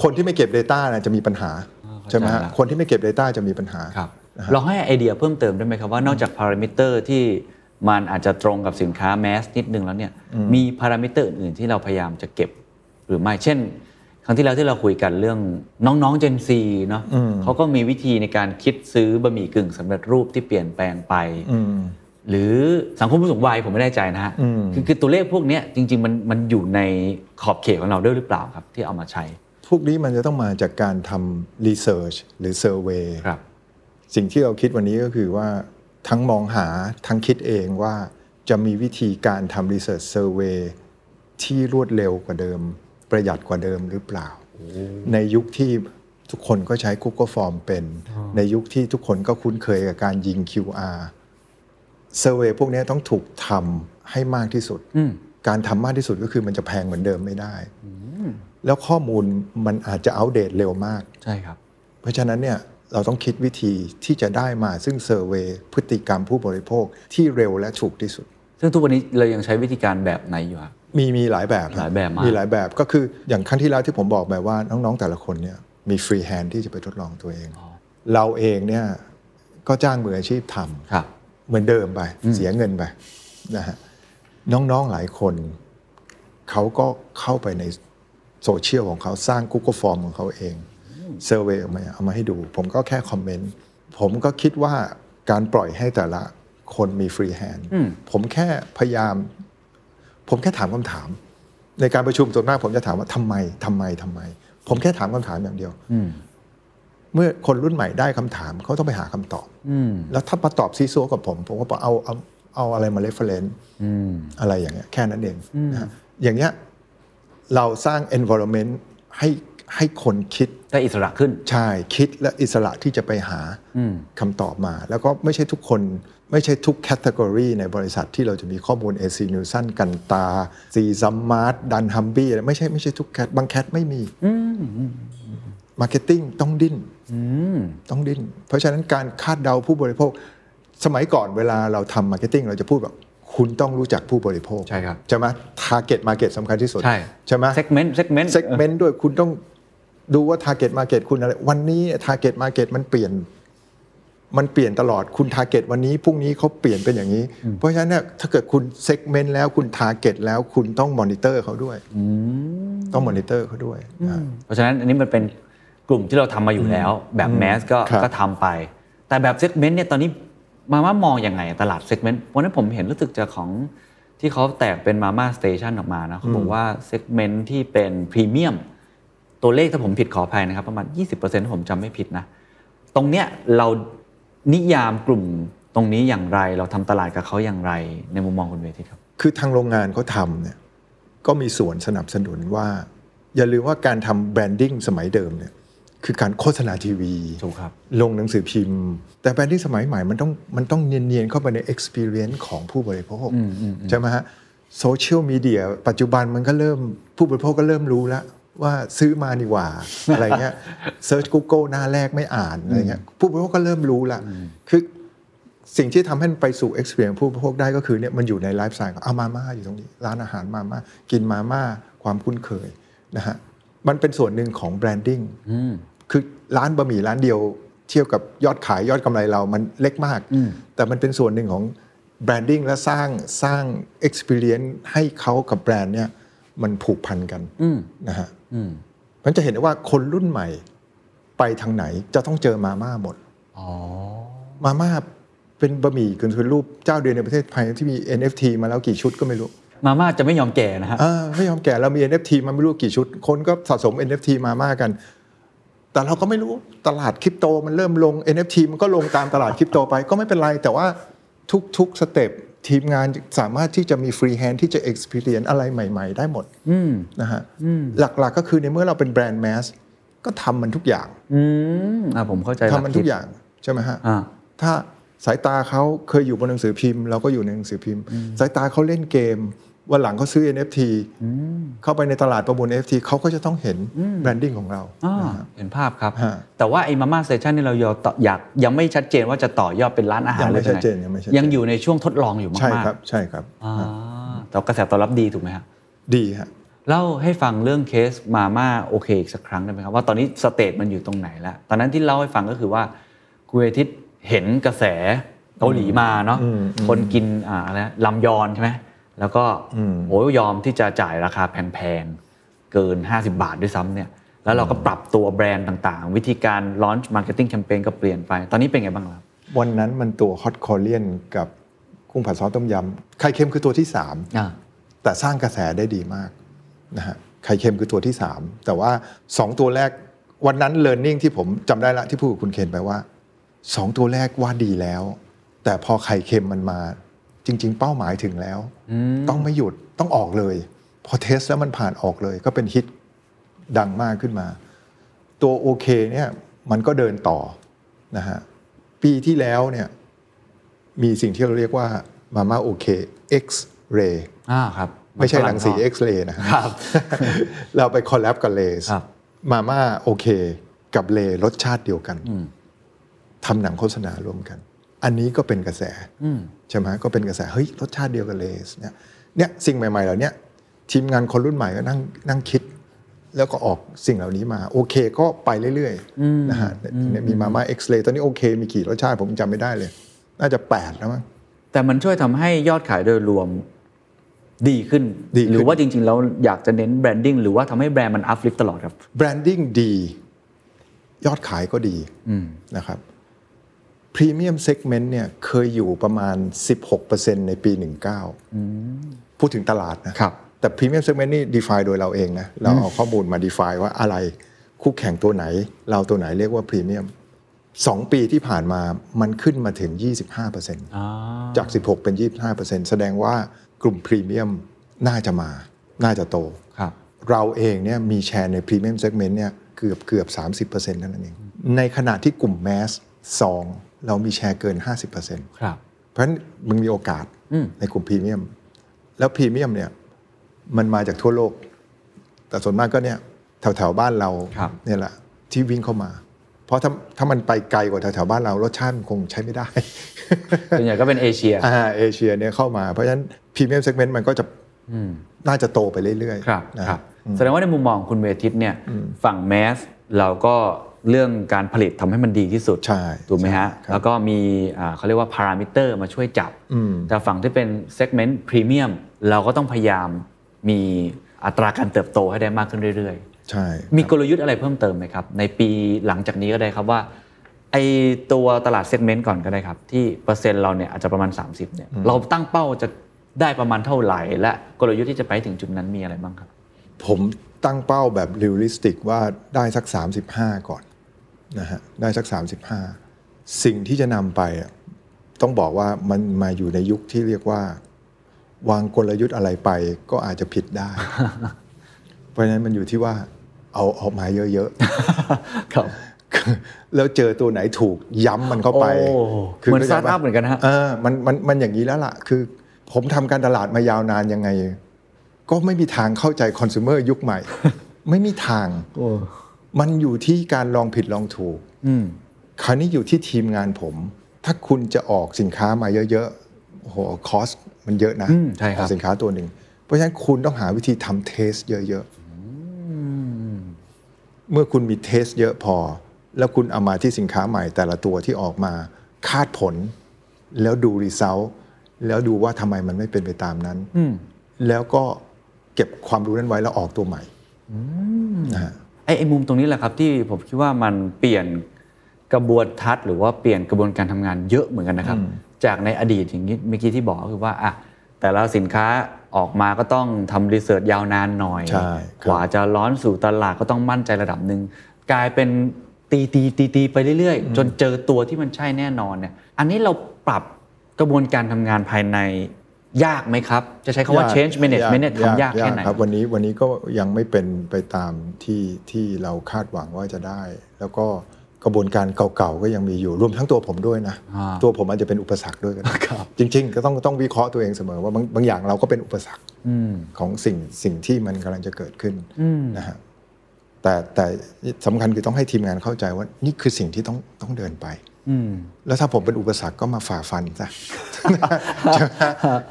คนที่ไม่เก็บ Data นะจะมีปัญหาอ่าเข้าใจใช่ไหมฮะละคนที่ไม่เก็บ Data จะมีปัญหาครับนะฮะลองให้ไอเดียเพิ่มเติมได้ไหมครับว่านอกจากพารามิเตอร์ที่มันอาจจะตรงกับสินค้า mass นิดนึงแล้วเนี่ยมีพารามิเตอร์อื่นๆที่เราพยายามจะเก็บหรือไม่เช่น ครั้งที่แล้วที่เราคุยกันเรื่องน้องๆ Gen Z เนาะเขาก็มีวิธีในการคิดซื้อบะหมี่กึ่งสำเร็จรูปที่เปลี่ยนแปลงไปหรือสังคมผู้สูงวัยผมไม่แน่ใจนะฮะคือคือตัวเลขพวกเนี้ยจริง ๆ มันมันอยู่ในขอบเขตของเราด้วยหรือเปล่าครับ ที่เอามาใช้ พวกนี้มันจะต้องมาจากการทำ research หรือ survey ครับสิ่งที่เราคิดวันนี้ก็คือว่าทั้งมองหาทั้งคิดเองว่าจะมีวิธีการทำ research survey ที่รวดเร็วกว่าเดิม ประหยัดกว่าเดิมหรือเปล่า ในยุคที่ทุกคนก็ใช้ Google Form เป็น ในยุคที่ทุกคนก็คุ้นเคยกับการยิง QR survey พวกนี้ต้องถูกทำให้มากที่สุด การทำมากที่สุดก็คือมันจะแพงเหมือนเดิมไม่ได้ แล้วข้อมูลมันอาจจะอัปเดตเร็วมาก ใช่ครับ เพราะฉะนั้นเนี่ยเราต้องคิดวิธีที่จะได้มาซึ่ง survey พฤติกรรมผู้บริโภคที่เร็วและถูกที่สุด ซึ่งทุกวันนี้เรายังใช้วิธีการแบบไหนอยู่ครับ มีมีหลายแบบหลายแบบมากมีหลายแบบก็คืออย่างครั้งที่แล้วที่ผมบอกไปว่าน้องๆแต่ละคนเนี่ยมี free hand ที่จะไปทดลองตัวเอง เราเองเนี่ยก็จ้างมืออาชีพทำครับเหมือนเดิมไป เสียเงินไปนะฮะน้องๆหลายคนเขาก็เข้าไปในโซเชียลของเขาสร้าง Google Form ของเขาเอง survey ออกมาเอามาให้ดู ผมก็แค่ comment ผมก็คิดว่าการปล่อยให้แต่ละคนมี free hand ผมแค่พยายาม ผมแค่ถามคำถาม ในการประชุมส่วนมากผมจะถามว่าทำไมทำไมทำไม ผมแค่ถามคำถามอย่างเดียวเมื่อคนรุ่นใหม่ได้คำถามเขาต้องไปหาคำตอบแล้วถ้ามาตอบซีซัวกับผม ผมก็บอกเอาเอาเอาอะไรมาเรฟเฟรนซ์อะไรอย่างเงี้ยแค่นั้นเองนะฮะอย่างเงี้ยเราสร้าง environment ให้ให้คนคิดได้อิสระขึ้น ใช่คิดและอิสระที่จะไปหาคำตอบมา แล้วก็ไม่ใช่ทุกคน ไม่ใช่ทุกแคตตากรีในบริษัทที่เราจะมีข้อมูล AC n e w s o n กันตาซีซัมมาร์ทดันฮัมบี้อะไรไม่ใช่ไม่ใช่ทุกแคทบางแคทไม่มีmarketing ต้องดิ้นต้องดิ้น เพราะฉะนั้นการคาดเดาผู้บริโภค สมัยก่อนเวลาเราทำ marketing เราจะพูดแบบคุณต้องรู้จักผู้บริโภค ใช่ครับ ใช่ไหม target market สำคัญที่สุด ใช่ใช่ไหม segment segment segment ด้วยคุณต้องดูว่า Target Market คุณอะไร วันนี้ Target Market มันเปลี่ยน มันเปลี่ยนตลอดคุณ Target วันนี้พรุ่งนี้เขาเปลี่ยนเป็นอย่างนี้ เพราะฉะนั้นเนี่ยถ้าเกิดคุณ segment แล้วคุณ Target แล้วคุณต้องมอนิเตอร์เขาด้วยต้องมอนิเตอร์เขาด้วยนะเพราะฉะนั้นอันนี้มันเป็นกลุ่มที่เราทำมาอยู่แล้ว แบบ mass ก็ครับก็ทำไป แต่แบบ segment เนี่ยตอนนี้มาม่ามองยังไงตลาด segment วันนั้นผมเห็นรู้สึกจะของที่เขาแตกเป็นมาม่าสเตชันออกมานะเขาบอกว่า segment ที่เป็นพรีเมียมตัวเลขถ้าผมผิดขออภัยนะครับ ประมาณ 20%ถ้าผมจำไม่ผิดนะ ตรงเนี้ยเรา นิยามกลุ่มตรงนี้อย่างไร เราทำตลาดกับเขาอย่างไร ในมุมมองคุณเวทิตครับ คือทางโรงงานเขาทำเนี่ยก็มีส่วนสนับสนุนว่า อย่าลืมว่าการทำ branding สมัยเดิมเนี่ยคือการโฆษณาทีวีถูกครับลงหนังสือพิมพ์ แต่ branding สมัยใหม่มันต้องมันต้องเนียนๆเข้าไปใน experience ของผู้บริโภคใช่ไหมฮะโซเชียลมีเดียปัจจุบันมันก็เริ่มผู้บริโภคก็เริ่มรู้แล้ว ว่าซื้อมาดีกว่าอะไรเงี้ย search Google หน้าแรกไม่อ่านอะไรเงี้ยผู้บริโภคก็เริ่มรู้ละคือสิ่งที่ทำให้มันไปสู่ experience ผู้บริโภคได้ก็คือเนี่ยมันอยู่ในไลฟ์สไตล์เอามาม่าอยู่ตรงนี้ ร้านอาหารมาม่ากินมาม่าความคุ้นเคยนะฮะมันเป็นส่วนหนึ่งของ branding คือร้านบะหมี่ร้านเดียวเทียบกับยอดขายยอดกำไรเรามันเล็กมาก แต่มันเป็นส่วนหนึ่งของ branding และสร้างสร้าง experience ให้เขากับแบรนด์เนี่ยมันผูกพันกันนะฮะ มันจะเห็นได้ว่าคนรุ่นใหม่ไปทางไหนจะต้องเจอมาม่าหมดมาม่าเป็นบะหมี่กึ่งสำเร็จรูปเจ้าเดียวในประเทศไทยที่มี NFT มาแล้วกี่ชุดก็ไม่รู้ มาม่าจะไม่ยอมแก่นะฮะอ่าไม่ยอมแก่เรามี NFT มาไม่รู้กี่ชุด คนก็สะสม NFT มาม่ากัน แต่เราก็ไม่รู้ตลาดคริปโตมันเริ่มลง NFT มันก็ลงตามตลาดคริปโตไปก็ไม่เป็นไร แต่ว่าทุกๆ step ทีมงานสามารถที่จะมี free hand ที่จะ experience อะไรใหม่ ๆ ได้หมดนะฮะหลักๆก็คือในเมื่อเราเป็นแบรนด์ mass ก็ทำมันทุกอย่างอืมอ่าผมเข้าใจละทำมันทุกอย่างใช่ไหมฮะอ่าถ้าสายตาเขาเคยอยู่บนหนังสือพิมพ์เราก็อยู่ในหนังสือพิมพ์ สายตาเขาเล่นเกม วันหลังเขาซื้อ NFT เข้าไปในตลาดประมูล NFT เขาก็จะต้องเห็น branding ของเราอ่านะฮะเห็นภาพครับฮะแต่ว่าไอ้มาม่า station นี่เราอยากยังไม่ชัดเจนว่าจะต่อยอดเป็นร้านอาหารยังไม่ลชัดเจนไหยังไม่ชัดเจนยังอยู่ในช่วงทดลองอยู่มากๆใช่ครับใช่ครับอ่าแต่กระแสตอบรับดีถูกไหมฮะดีฮะเล่าให้ฟังเรื่องเคสมาม่าโอเคอีกสักครั้งได้ไหมครับว่าตอนนี้ stage มันอยู่ตรงไหนแล้วตอนนั้นที่เล่าให้ฟังก็คือว่าคุณอาทิตย์เห็นกระแสเกาหลีมาเนาะคนกินอ่าอะไรนะรามยอนใช่ไหม แล้วก็โอ้ยยอมที่จะจ่ายราคาแพงๆ เกิน 50 บาทด้วยซ้ำเนี่ยแล้วเราก็ปรับตัวแบรนด์ต่างๆ วิธีการ launch marketing campaign ก็เปลี่ยนไป ตอนนี้เป็นไงบ้างครับ วันนั้นมันตัว Hot Korean กับกุ้งผัดซอสต้มยำไข่เค็มคือตัวที่3อ่าแต่สร้างกระแสได้ดีมากนะฮะไข่เค็มคือตัวที่ 3 แต่ว่า 2 ตัวแรกวันนั้นเ e ิร์นนิ่งที่ผมจำได้ละที่พูดกับคุณเคนไปว่า 2 ตัวแรกว่าดีแล้ว แต่พอไข่เค็มมันมา จริง ๆ เป้าหมายถึงแล้ว ต้องไม่หยุดต้องออกเลย พอ test แล้วมันผ่านออกเลย ก็เป็นฮิตดังมากขึ้นมา ตัวโอเคเนี่ยมันก็เดินต่อนะฮะปีที่แล้วเนี่ยมีสิ่งที่เราเรียกว่ามาม่าโอเค X ray อ่าครับไม่ใช่รังสีฝ X-ray นะครับ เราไปคอลแลบกับเลสครับมาม่าโอเค กับเลรสชาติเดียวกันทำหนังโฆษณาร่วมกัน อันนี้ก็เป็นกระแสใช่ไหมก็เป็นกระแสเฮ้ยรสชาติเดียวกับเลสเนี่ยเนี่ยสิ่งใหม่ๆเหล่าเนี้ยทีมงานคนรุ่นใหม่ก็นั่งนั่งคิด แล้วก็ออกสิ่งเหล่านี้มา โอเคก็ไปเรื่อยๆนะฮะเนี่ยมีมาม่าเอ็กซ์เรย์ตอนนี้โอเค มีกี่รสชาติผมจำไม่ได้เลย น่าจะ 8 แล้วมั้งแต่มันช่วยทำให้ยอดขายโดยรวมดีขึ้นดีขึ้น หรือว่าจริงๆแล้วอยากจะเน้น branding หรือว่าทำให้แบรนด์มัน uplift ตลอดครับ branding ดี ยอดขายก็ดีนะครับ premium segment เนี่ยเคยอยู่ประมาณ 16%ในปี 19 พูดถึงตลาดนะครับแต่ premium segment นี่ define โดยเราเองนะเราเอาข้อมูลมา define ว่าอะไรคู่แข่งตัวไหน เราตัวไหนเรียกว่าพรีเมียมสองปีที่ผ่านมามันขึ้นมาถึง 25%จาก 16 เป็น 25%แสดงว่ากลุ่มพรีเมียมน่าจะมาน่าจะโตครับเราเองเนี่ยมีแชร์ใน premium segment เนี่ยเกือบเกือบ 30%เท่านั้นเองในขณะที่กลุ่ม massซอง เรามีแชร์เกิน 50%ครับเพราะฉะนั้นมึงมีโอกาสอืมในกลุ่มพรีเมียม แล้วพรีเมียมเนี่ยมันมาจากทั่วโลก แต่ส่วนมากก็เนี่ยแถวแถวๆบ้านเราครับเนี่ยแหละที่วิ่งเข้ามา เพราะถ้าถ้ามันไปไกลกว่าแถวแถวๆบ้านเรารสชาติมันคงใช้ไม่ได้ส่วนใหญ่ก็เป็นเอเชียอ่าเอเชียเนี่ยเข้ามาเพราะฉะนั้น premium segment มันก็จะน่าจะโตไปเรื่อยๆครับนะครับแสดงว่าในมุมมองคุณเวทิตเนี่ยฝั่ง mass เราก็ เรื่องการผลิตทำให้มันดีที่สุดใช่ถูกไหมฮะใช่ครับแล้วก็มีอ่าเขาเรียกว่าพารามิเตอร์มาช่วยจับอืมแต่ฝั่งที่เป็น segment พรีเมียมเราก็ต้องพยายามมีอัตราการเติบโตให้ได้มากขึ้นเรื่อยใช่ๆมีกลยุทธ์อะไรเพิ่มเติมไหมครับ ในปีหลังจากนี้ก็ได้ครับว่าไอตัวตลาด segment ก่อนก็ได้ครับ ที่เปอร์เซ็นต์เราเนี่ยอาจจะประมาณ 30เนี่ยเราตั้งเป้าจะได้ประมาณเท่าไหร่ และกลยุทธ์ที่จะไปถึงจุดนั้นมีอะไรบ้างครับ ผมตั้งเป้าแบบ realistic ว่าได้สัก 35 ก่อน นะฮะได้สัก 35 สิ่งที่จะนำไปอะต้องบอกว่ามันมาอยู่ในยุคที่เรียกว่า วางกลยุทธ์อะไรไปก็อาจจะผิดได้ เพราะฉะนั้นมันอยู่ที่ว่าเอาออกมาเยอะๆครับแล้วเจอตัวไหนถูกย้ำมันเข้าไปโอ้เหมือนเข้าใจสตาร์ทอัพเหมือนกันนะฮะเออมันมันมันอย่างนี้แล้วล่ะ คือ ผมทำการตลาดมายาวนานยังไง ก็ไม่มีทางเข้าใจคอน sumer ยุคใหม่ ไม่มีทาง มันอยู่ที่การลองผิดลองถูกอืมคราวนี้อยู่ที่ทีมงานผม ถ้าคุณจะออกสินค้ามาเยอะๆโอ้โห cost มันเยอะนะอืมใช่ครับออกสินค้าตัวหนึ่งเพราะฉะนั้นคุณต้องหาวิธีทำ test เยอะๆเมื่อคุณมี test เยอะพอ แล้วคุณเอามาที่สินค้าใหม่แต่ละตัวที่ออกมาคาดผล แล้วดูรีเซลแล้วดูว่าทำไมมันไม่เป็นไปตามนั้นอืมแล้วก็เก็บความรู้นั้นไว้แล้วออกตัวใหม่นะฮะ ไอ้ไอ้มุมตรงนี้แหละครับที่ผมคิดว่ามันเปลี่ยนกระบวนทัศน์หรือว่าเปลี่ยนกระบวนการทำงานเยอะเหมือนกันนะครับ จากในอดีตอย่างนี้เมื่อกี้ที่บอกก็คือว่าอะแต่ละสินค้าออกมาก็ต้องทำรีเสิร์ชยาวนานหน่อยใช่ครับกว่าจะร้อนสู่ตลาดก็ต้องมั่นใจระดับหนึ่งกลายเป็นตีตีตีตีไปเรื่อยๆ จนเจอตัวที่มันใช่แน่นอนเนี่ยอันนี้เราปรับกระบวนการทำงานภายใน ยากไหมครับ จะใช้คำว่า change management เนี่ยทำยากแค่ไหนครับวันนี้วันนี้ก็ยังไม่เป็นไปตามที่ที่เราคาดหวังว่าจะได้ แล้วก็กระบวนการเก่าๆก็ยังมีอยู่รวมทั้งตัวผมด้วยนะอ่าตัวผมอาจจะเป็นอุปสรรคด้วยกันจริง ๆ ก็ต้องต้องวิเคราะห์ตัวเองเสมอว่าบางบางอย่างเราก็เป็นอุปสรรคอืมของสิ่งสิ่งที่มันกำลังจะเกิดขึ้นอืมนะฮะแต่แต่สำคัญคือต้องให้ทีมงานเข้าใจว่านี่คือสิ่งที่ต้องต้องเดินไปอืม แล้วถ้าผมเป็นอุปสรรคก็มาฝ่าฟันซะใช่ไหม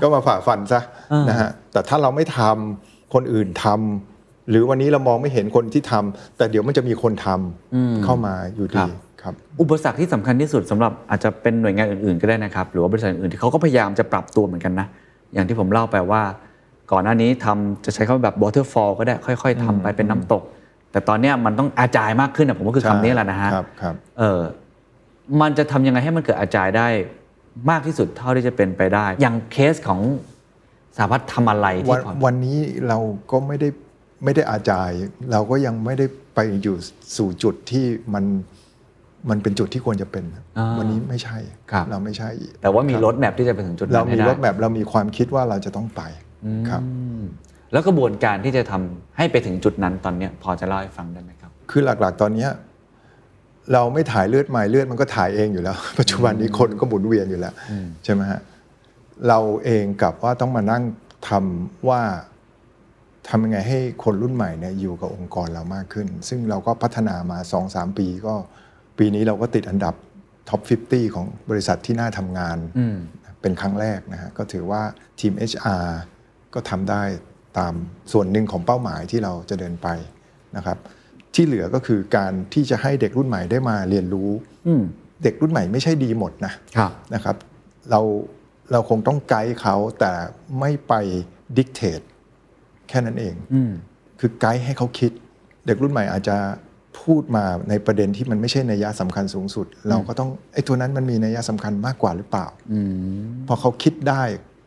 ก็มาฝ่าฟันซะนะฮะแต่ถ้าเราไม่ทำคนอื่นทำหรือวันนี้เรามองไม่เห็นคนที่ทำแต่เดี๋ยวมันจะมีคนทำเข้ามาอยู่ครัดีบครับอุปสรรคที่สำคัญที่สุดสำหรับอาจจะเป็นหน่วยงานอื่นๆก็ได้นะครับ หรือว่าบริษัทอื่นๆที่เขาก็พยายามจะปรับตัวเหมือนกันนะ อย่างที่ผมเล่าไปว่า ก่อนหน้านี้ทำจะใช้คำว่าแบบ waterfall ก็ได้ค่อยๆทำไปเป็นน้ำตก แต่ตอนเนี้ยมันต้องอาจายมากขึ้นนะผมว่าคือคำนี้แหละนะฮะ มันจะทำยังไงให้มันเกิดอาจายได้มากที่สุดเท่าที่จะเป็นไปได้ อย่างเคสของสาพัฒน์ทำอะไรวัที่นพอวันนี้เราก็ไม่ได้ไม่ได้อาจาย เราก็ยังไม่ได้ไปอยู่สู่จุดที่มันมันเป็นจุดที่ควรจะเป็นอ่าวันนี้ไม่ใช่ครับเราไม่ใช่ แต่ว่ามีรถแมพที่จะไปถึงจุดเรานั้นให้มีได้รถแบบเรามีความคิดว่าเราจะต้องไปครับอืมแล้วกระบวนการที่จะทำให้ไปถึงจุดนั้นตอนเนี้ยพอจะเล่าให้ฟังได้ไหมครับ คือหลักๆ ตอนเนี้ย เราไม่ถ่ายเลือดใหม่เลือดมันก็ถ่ายเองอยู่แล้ว ปัจจุบันนี้คนก็หมุนเวียนอยู่แล้วใช่ไหมฮะเราเองกับว่าต้องมานั่งทำว่าทำยังไงให้คนรุ่นใหม่เนี่ยอยู่กับองค์กรเรามากขึ้น ซึ่งเราก็พัฒนามา 2-3 ปีก็ปีนี้เราก็ติดอันดับท็อป 50 ของบริษัทที่น่าทำงานอืมเป็นครั้งแรกนะฮะก็ถือว่าทีม HR ก็ทำได้ตามส่วนหนึ่งของเป้าหมายที่เราจะเดินไปนะครับ ที่เหลือก็คือการที่จะให้เด็กรุ่นใหม่ได้มาเรียนรู้อืมเด็กรุ่นใหม่ไม่ใช่ดีหมดนะครับนะครับ เราเราคงต้องไกด์เขาแต่ไม่ไปดิกเทตแค่นั้นเองอืมคือไกด์ให้เขาคิด เด็กรุ่นใหม่อาจจะพูดมาในประเด็นที่มันไม่ใช่นัยยะสำคัญสูงสุด เราก็ต้องไอ้ตัวนั้นมันมีนัยยะสำคัญมากกว่าหรือเปล่าอืมพอเขาคิดได้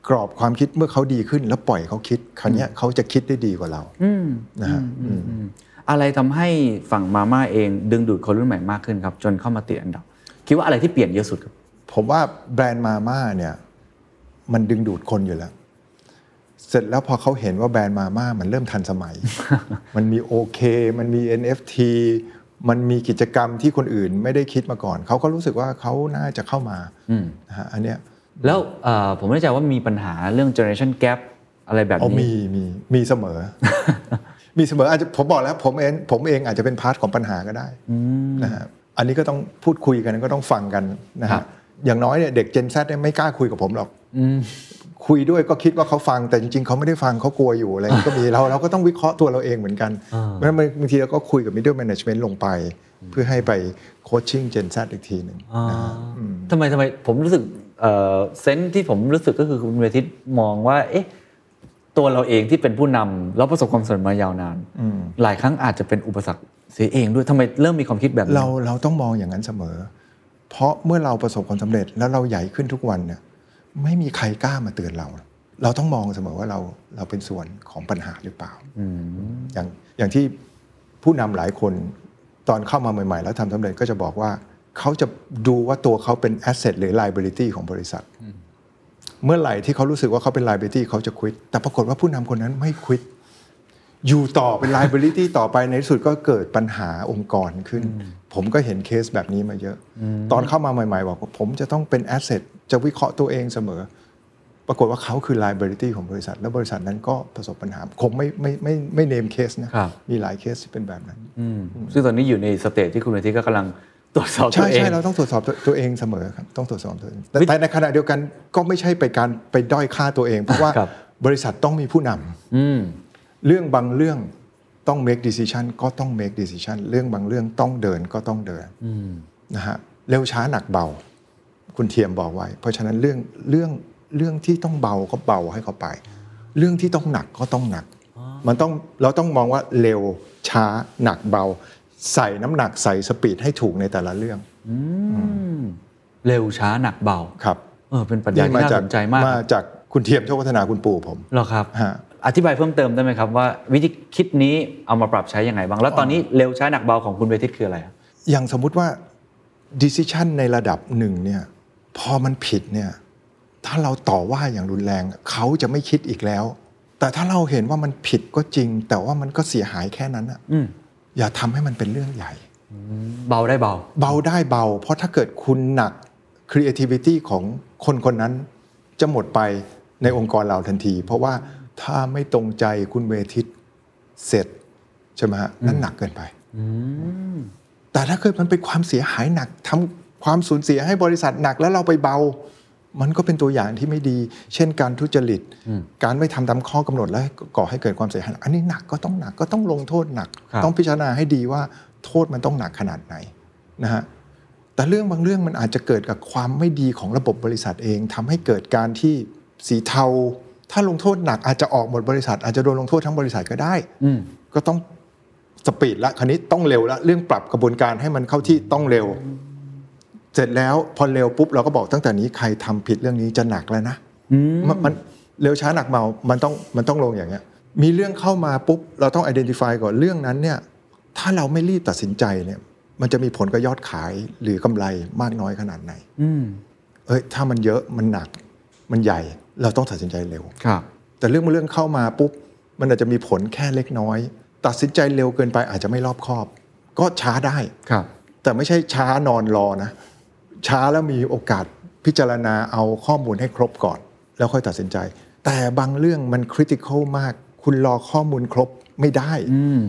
กรอบความคิดเมื่อเขาดีขึ้น แล้วปล่อยเขาคิดคราวเนี้ยเขาจะคิดได้ดีกว่าเราอืมนะฮะ อืมอืมอะไรทำให้ฝั่งมาม่าเองดึงดูดคนรุ่นใหม่มากขึ้นครับ จนเข้ามาติดอันดับ คิดว่าอะไรที่เปลี่ยนเยอะสุดครับ ผมว่าแบรนด์มาม่าเนี่ยมันดึงดูดคนอยู่แล้ว เสร็จแล้วพอเขาเห็นว่าแบรนด์มาม่ามันเริ่มทันสมัย มันมีโอเค มันมี NFT มันมีกิจกรรมที่คนอื่นไม่ได้คิดมาก่อน เขาก็รู้สึกว่าเขาน่าจะเข้ามาอืมนะฮะอันเนี้ยแล้วเอ่อผมไม่แน่ใจว่ามีปัญหาเรื่อง generation gap อะไรแบบอ๋อนี้มีมีมีเสมอ มีเสมออาจจะผมบอกแล้วผมเองผมเองอาจจะเป็น part ของปัญหาก็ได้นะฮะอันนี้ก็ต้องพูดคุยกันก็ต้องฟังกันนะครัฮะบอย่างน้อยเนี่ยเด็ก Gen Z เนี่ยไม่กล้าคุยกับผมหรอกอืมคุยด้วยก็คิดว่าเขาฟังแต่จริงๆ เขาไม่ได้ฟังเขากลัวอยู่อะไรอย่างนี้ก็มีเราเราก็ต้องวิเคราะห์ตัวเราเองเหมือนกันอ่าเพราะฉะนั้นบางทีเราก็คุยกับ middle management ลงไป เพื่อให้ไปโคชชิ่ง Gen Z อีกทีหนึ่งนะฮะอืมทำไมทำไมผมรู้สึกเอ่อเซนส์ที่ผมรู้สึกก็คือคุณเวทิตมองว่า เอ๊ะ ตัวเราเองที่เป็นผู้นำแล้วประสบความสำเร็จมายาวนาน หลายครั้งอาจจะเป็นอุปสรรคเสียเองด้วยทำไมเริ่มมีความคิดแบบนี้เราเราต้องมองอย่างนั้นเสมอ เพราะเมื่อเราประสบความสำเร็จแล้วเราใหญ่ขึ้นทุกวันเนี่ยไม่มีใครกล้ามาเตือนเรา เราต้องมองเสมอว่าเราเราเป็นส่วนของปัญหาหรือเปล่าอย่างอย่างที่ผู้นำหลายคนตอนเข้ามาใหม่ๆ แล้วทำสำเร็จก็จะบอกว่าเขาจะดูว่าตัวเขาเป็น asset หรือ liability ของบริษัท เมื่อไหร่ที่เขารู้สึกว่าเขาเป็น liability เขาจะควิดแต่ปรากฏว่าผู้นำคนนั้นไม่ควิดอยู่ต่อเป็น liability ต่อไปในที่สุดก็เกิดปัญหาองค์กรขึ้น ผมก็เห็นเคสแบบนี้มาเยอะ ตอนเข้ามาใหม่ ๆ บอกว่าผมจะต้องเป็น asset จะวิเคราะห์ตัวเองเสมอ ปรากฏว่าเขาคือ liability ของบริษัท แล้วบริษัทนั้นก็ประสบปัญหา คงไม่ไม่ไม่ไม่ name case นะครับมีหลายเคสที่เป็นแบบนั้นอืมซึ่งตอนนี้อยู่ใน stage ที่คุณเวทิตก็กำลัง ตรวจสอบตัวเองใช่ใช่เราต้องตรวจสอบตัวตัวเองเสมอครับต้องตรวจสอบตัวเองแต่แต่ในขณะเดียวกันก็ไม่ใช่ไปการไปด้อยค่าตัวเอง เพราะว่าครับบริษัทต้องมีผู้นำอืมเรื่องบางเรื่องต้อง make decision ก็ต้อง make decision เรื่องบางเรื่องต้องเดินก็ต้องเดินนะฮะเร็วช้าหนักเบา คุณเทียมบอกไว้ เพราะฉะนั้นเรื่องเรื่องเรื่องที่ต้องเบาก็เบาให้เขาไป เรื่องที่ต้องหนักก็ต้องหนัก มันต้องเราต้องมองว่าเร็วช้าหนักเบา ใส่น้ำหนักใส่สปีดให้ถูกในแต่ละเรื่องเร็วช้าหนักเบาครับเออเป็นปรัชญาที่น่าสนใจมากมาจากคุณเทียมโชคพัฒนาคุณปู่ผมเหรอครับฮะอธิบายเพิ่มเติมได้ไหมครับว่า วิธีคิดนี้เอามาปรับใช้ยังไงบ้าง แล้วตอนนี้เร็วช้าหนักเบาของคุณเวทิตคืออะไรครับอย่างสมมุติว่า decision ในระดับหนึ่งเนี่ยพอมันผิดเนี่ยถ้าเราต่อว่าอย่างรุนแรงเขาจะไม่คิดอีกแล้ว แต่ถ้าเราเห็นว่ามันผิดก็จริง แต่ว่ามันก็เสียหายแค่นั้นอะ อืมอย่าทำให้มันเป็นเรื่องใหญ่ เบาได้เบา เบาได้เบา เพราะถ้าเกิดคุณหนัก creativity ของคนคนนั้น จะหมดไปในองค์กรเราทันที เพราะว่าถ้าไม่ตรงใจคุณเวทิตเสร็จใช่ไหมฮะนั่นหนักเกินไปแต่ถ้าเกิดมันเป็นความเสียหายหนักทำความสูญเสียให้บริษัทหนักแล้วเราไปเบา มันก็เป็นตัวอย่างที่ไม่ดี เช่นการทุจริต การไม่ทำตามข้อกำหนดและก่อให้เกิดความเสียหายอันนี้หนักก็ต้องหนักก็ต้องลงโทษหนักครับต้องพิจารณาให้ดีว่าโทษมันต้องหนักขนาดไหนนะฮะแต่เรื่องบางเรื่องมันอาจจะเกิดกับความไม่ดีของระบบบริษัทเองทำให้เกิดการที่สีเทา ถ้าลงโทษหนักอาจจะออกหมดบริษัท อาจจะโดนลงโทษทั้งบริษัทก็ได้อืมก็ต้องสปีดละคันนี้ต้องเร็วละเรื่องปรับกระบวนการให้มันเข้าที่ต้องเร็ว เสร็จแล้วพอเร็วปุ๊บเราก็บอกตั้งแต่นี้ใครทำผิดเรื่องนี้จะหนักแล้วนะมันมันเร็วช้าหนักเบามันต้องมันต้องลงอย่างเงี้ย มีเรื่องเข้ามาปุ๊บเราต้อง identify ก่อนเรื่องนั้นเนี่ยถ้าเราไม่รีบตัดสินใจเนี่ย มันจะมีผลกับยอดขายหรือกำไรมากน้อยขนาดไหนอืมเอ้ยถ้ามันเยอะมันหนักมันใหญ่เราต้องตัดสินใจเร็วครับ แต่เรื่องบางเรื่องเข้ามาปุ๊บมันอาจจะมีผลแค่เล็กน้อย ตัดสินใจเร็วเกินไปอาจจะไม่รอบคอบ ก็ช้าได้ครับ แต่ไม่ใช่ช้านอนรอนะ ช้าแล้วมีโอกาสพิจารณาเอาข้อมูลให้ครบก่อน แล้วค่อยตัดสินใจ แต่บางเรื่องมันคริติคอลมาก คุณรอข้อมูลครบไม่ได้อืม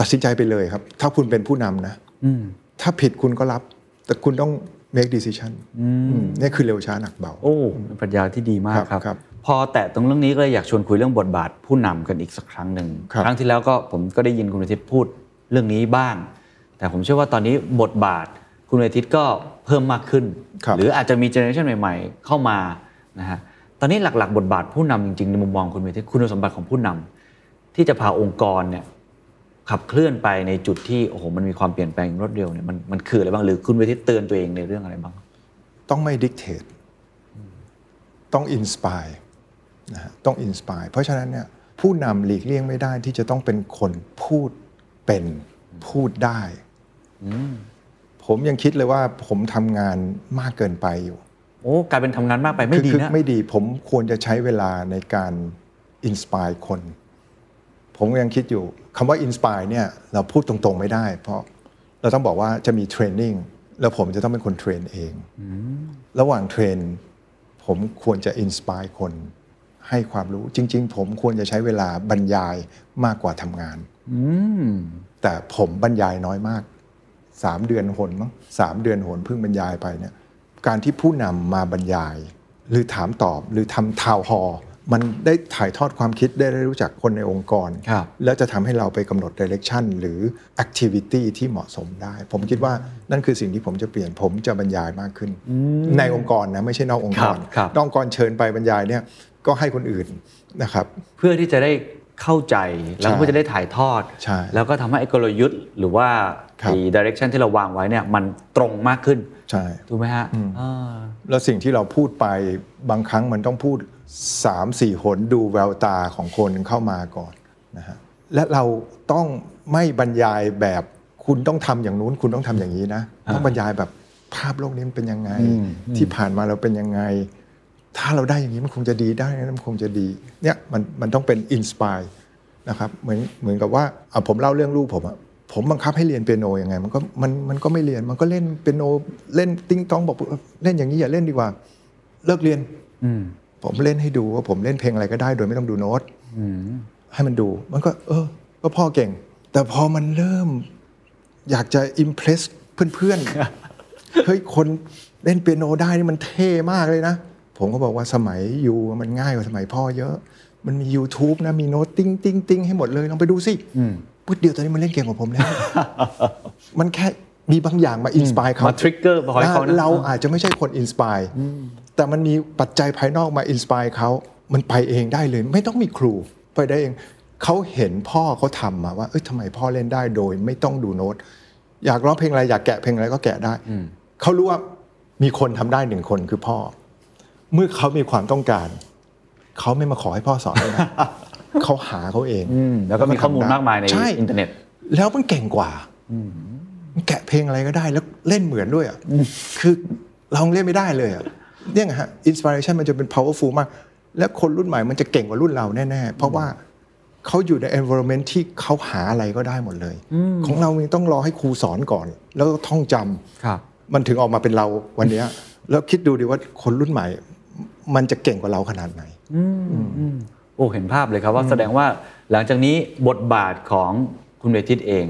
ตัดสินใจไปเลยครับ ถ้าคุณเป็นผู้นำนะอืมถ้าผิดคุณก็รับ แต่คุณต้อง make decision อืมนี่คือเร็วช้าหนักเบา โอ้เป็นปรัชญาที่ดีมากครับครับครับพอแตะตรงเรื่องนี้ก็เลยอยากชวนคุยเรื่องบทบาทผู้นำกันอีกสักครั้งหนึ่งครับครั้งที่แล้วก็ผมก็ได้ยินคุณอาทิตย์พูดเรื่องนี้บ้าง แต่ผมเชื่อว่าตอนนี้บทบาท คุณอาทิตย์ก็เพิ่มมากขึ้นครับหรืออาจจะมี generation ใหม่ ๆ เข้ามานะฮะตอนนี้หลัก ๆ บทบาทผู้นำจริงๆในมุมมองคุณอาทิตย์คุณสมบัติของผู้นำที่จะพาองค์กรเนี่ยขับเคลื่อนไปในจุดที่โอ้โหมันมีความเปลี่ยนแปลงรวดเร็วเนี่ยมันมันคืออะไรบ้างหรือคุณอาทิตย์เตือนตัวเองในเรื่องอะไรบ้าง ต้องไม่ dictate ต้อง inspireนะฮะต้อง inspire เพราะฉะนั้นเนี่ยผู้นำหลีกเลี่ยงไม่ได้ที่จะต้องเป็นคนพูดเป็นพูดได้ ผมยังคิดเลยว่าผมทำงานมากเกินไปอยู่โอ้กลายเป็นทำงานมากไปไม่คือดีคือนะไม่ดีผมควรจะใช้เวลาในการ inspire คน ผมก็ยังคิดอยู่คำว่า inspire เนี่ยเราพูดตรงๆไม่ได้ เพราะเราต้องบอกว่าจะมี training แล้วผมจะต้องเป็นคน train เองระหว่าง train ผมควรจะ inspire คนให้ความรู้จริง ๆ ผมควรจะใช้เวลาบรรยายมากกว่าทำงานแต่ผมบรรยายน้อยมาก สามเดือนหนมั้งสามเดือนหนเพิ่งบรรยายไปเนี่ยการที่ผู้นำมาบรรยาย หรือถามตอบหรือทำทาวฮอมันได้ถ่ายทอดความคิดได้ได้รู้จักคนในองค์กรครับแล้วจะทำให้เราไปกำหนด direction หรือ activity ที่เหมาะสมได้ ผมคิดว่านั่นคือสิ่งที่ผมจะเปลี่ยนผมจะบรรยายมากขึ้น ในองค์กรนะไม่ใช่นอกองค์กรครับครับนอกองค์กรเชิญไปบรรยายเนี่ยก็ให้คนอื่นนะครับ เพื่อที่จะได้เข้าใจแล้วใช่ก็จะได้ถ่ายทอดใช่แล้วก็ทำให้ไอ้กลยุทธ์ หรือว่า ครับไอ้ดิเรกชันที่เราวางไว้เนี่ยมันตรงมากขึ้นใช่ถูกไหมฮะอ่าแล้วสิ่งที่เราพูดไปบางครั้งมันต้องพูด 3 4 หนดูแววตาของคนเข้ามาก่อนนะฮะและเราต้องไม่บรรยายแบบคุณต้องทำอย่างนู้น คุณต้องทำอย่างนี้นะต้องบรรยายแบบภาพโลกนี้มันเป็นยังไง ที่ผ่านมาเราเป็นยังไง ถ้าเราได้อย่างนี้มันคงจะดีได้นะมันคงจะดีเนี่ยมันมันต้องเป็น inspire นะครับเหมือนเหมือนกับว่าอะผมเล่าเรื่องลูกผมอะ ผมบังคับให้เรียนเปียโนยังไง มันก็มันมันก็ไม่เรียนมันก็เล่นเปียโนเล่นติ้งต้องบอกเออเล่นอย่างนี้อย่าเล่นดีกว่า เลิกเรียนอืมผมเล่นให้ดูว่าผมเล่นเพลงอะไรก็ได้ โดยไม่ต้องดูโน้ตอืมให้มันดู มันก็ เออ ก็พ่อเก่ง แต่พอมันเริ่ม อยากจะ impress เพื่อนๆเฮ้ยคนเล่นเปียโนได้นี่มันเท่มากเลยนะ ผมก็บอกว่าสมัยอยู่มันง่ายกว่าสมัยพ่อเยอะ มันมี YouTube นะมีโน้ตติ้งติ้งติ้งให้หมดเลยลองไปดูสิ ปุ๊ดเดียวตอนนี้มันเล่นเก่งกว่าผมแล้ว มันแค่มีบางอย่างมา inspire เขามา trigger พอให้เขานะเราอาจจะไม่ใช่คน inspire แต่มันมีปัจจัยภายนอกมา inspire เขามันไปเองได้เลย ไม่ต้องมีครู ไปได้เองเขาเห็นพ่อเขาทำมาว่าเอ้ยทำไมพ่อเล่นได้โดย ไม่ต้องดูโน้ต อยากร้องเพลงอะไรอยากแกะเพลงอะไรก็แกะได้เขารู้ว่ามีคนทำได้หนึ่งคนคือพ่อ เมื่อเขามีความต้องการเขาไม่มาขอให้พ่อสอนเลยนะ เขาหาเขาเองอืมแล้วก็มีข้อมูลทำได้มากมายในช่อินเทอร์เน็ต แล้วมันเก่งกว่ามันแกะเพลงอะไรก็ได้แล้วเล่นเหมือนด้วยอะคือเราเล่นไม่ได้เลยอะเนี่ยไงฮะ inspiration มันจะเป็น powerful มาก และคนรุ่นใหม่มันจะเก่งกว่ารุ่นเราแน่ๆ เพราะว่าเขาอยู่ใน environment ที่เขาหาอะไรก็ได้หมดเลย ของเรายังต้องรอให้ครูสอนก่อน แล้วก็ท่องจำครับมันถึงออกมาเป็นเราวันเนี้ยแล้วคิดดูดิว่าคนรุ่นใหม่ มันจะเก่งกว่าเราขนาดไหนโอ้เห็นภาพเลยครับว่าแสดงว่าหลังจากนี้บทบาทของคุณเวทิตเอง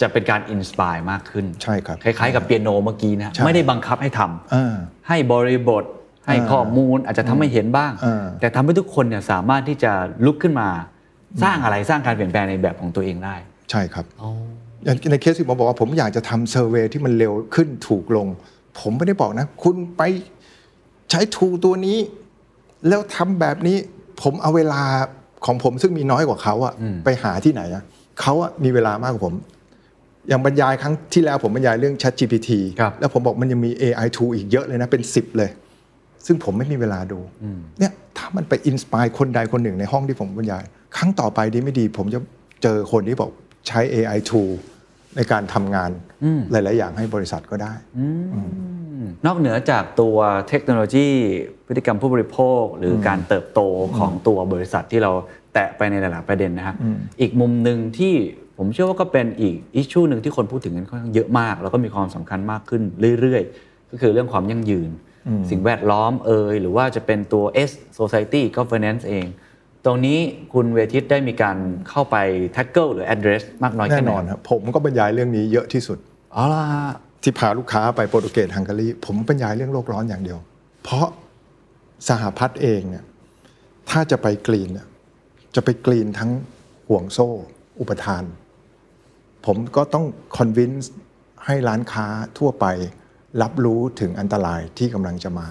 จะเป็นการ inspire มากขึ้นใช่ครับคล้ายๆกับเปียโนเมื่อกี้นะใช่ไม่ได้บังคับให้ทำอ่าให้บริบทให้ข้อมูลอาจจะทำให้เห็นบ้างอ่าแต่ทำให้ทุกคนเนี่ยสามารถที่จะลุกขึ้นมา สร้างอะไรสร้างการเปลี่ยนแปลงในแบบของตัวเองได้ ใช่ครับอย่างในเคสที่ผมบอกว่าผมอยากจะทำเซอร์เวยที่มันเร็วขึ้นถูกลง ผมไม่ได้บอกนะ คุณไปใช้ทูตัวนี้ แล้วทำแบบนี้ ผมเอาเวลาของผมซึ่งมีน้อยกว่าเขาอะไปหาที่ไหนอะเขาอะมีเวลามากกว่าผม อย่างบรรยายครั้งที่แล้วผมบรรยายเรื่อง Chat GPT ครับแล้วผมบอกมันยังมี AI tool อีกเยอะเลยนะเป็น 10 เลย ซึ่งผมไม่มีเวลาดูเนี่ยถ้ามันไปอินสปายคนใดคนหนึ่งในห้องที่ผมบรรยาย ครั้งต่อไปดีไม่ดี ผมจะเจอคนที่บอกใช้ AI tool ในการทำงานหลาย ๆ อย่างให้บริษัทก็ได้ นอกเหนือจากตัวเทคโนโลยี พฤติกรรมผู้บริโภค หรืออการเติบโตของตัวบริษัทที่เราแตะไปในหลาย ๆ ประเด็นนะฮะอีกมุมหนึ่งที่ผมเชื่อว่าก็เป็นอีกอิชชูหนึ่งที่คนพูดถึงกันค่อนข้างเยอะมาก แล้วก็มีความสำคัญมากขึ้นเรื่อย ๆ ก็คือเรื่องความยั่งยืน สิ่งแวดล้อมเอยหรือว่าจะเป็นตัว S society governance เอง ตรงนี้คุณเวทิตได้มีการเข้าไป tackle หรือ address มากน้อยแน่แค่ไหนนอนครับผมก็บรรยายเรื่องนี้เยอะที่สุดอ๋อล่ะที่พาลูกค้าไปโปรตุเกสฮังการีผมบรรยายเรื่องโลกร้อนอย่างเดียว เพราะสหพัฒน์เองเนี่ยถ้าจะไปกรีนเนี่ยจะไปกรีนทั้งห่วงโซ่ อุปทาน ผมก็ต้องคอนวินส์ให้ร้านค้าทั่วไปรับรู้ถึงอันตรายที่กำลังจะมา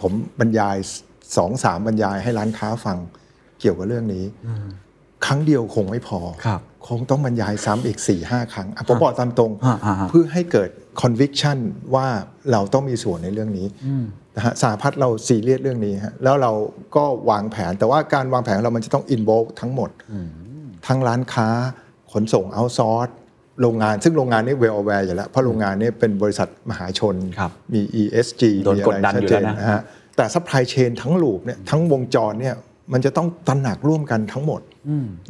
ผมบรรยายสองสามบรรยายให้ร้านค้าฟัง เกี่ยวกับเรื่องนี้ ครั้งเดียวคงไม่พอครับคงต้องบรรยายซ้ำอีก4ี่ห้าครั้งอะผมบอกตามตรงอ่าอ่าอ่าเพื่อให้เกิด conviction ว่าเราต้องมีส่วนในเรื่องนี้นะฮะสหพัฒน์เราซีเรียสเรื่องนี้ฮะแล้วเราก็วางแผน แต่ว่าการวางแผนของเรามันจะต้อง involve ทั้งหมด ทั้งร้านค้า ขนส่ง outsource โรงงาน ซึ่งโรงงานนี่ well aware อยู่แล้ว เพราะโรงงานนี่เป็นบริษัทมหาชนครับมี ESG โดนมีกอะดไรดันชัดอยู่เจแล้วนนะนะฮะแต่ supply chain ทั้งลูปเนี่ยทั้งวงจรเนี่ย มันจะต้องตระหนักร่วมกันทั้งหมด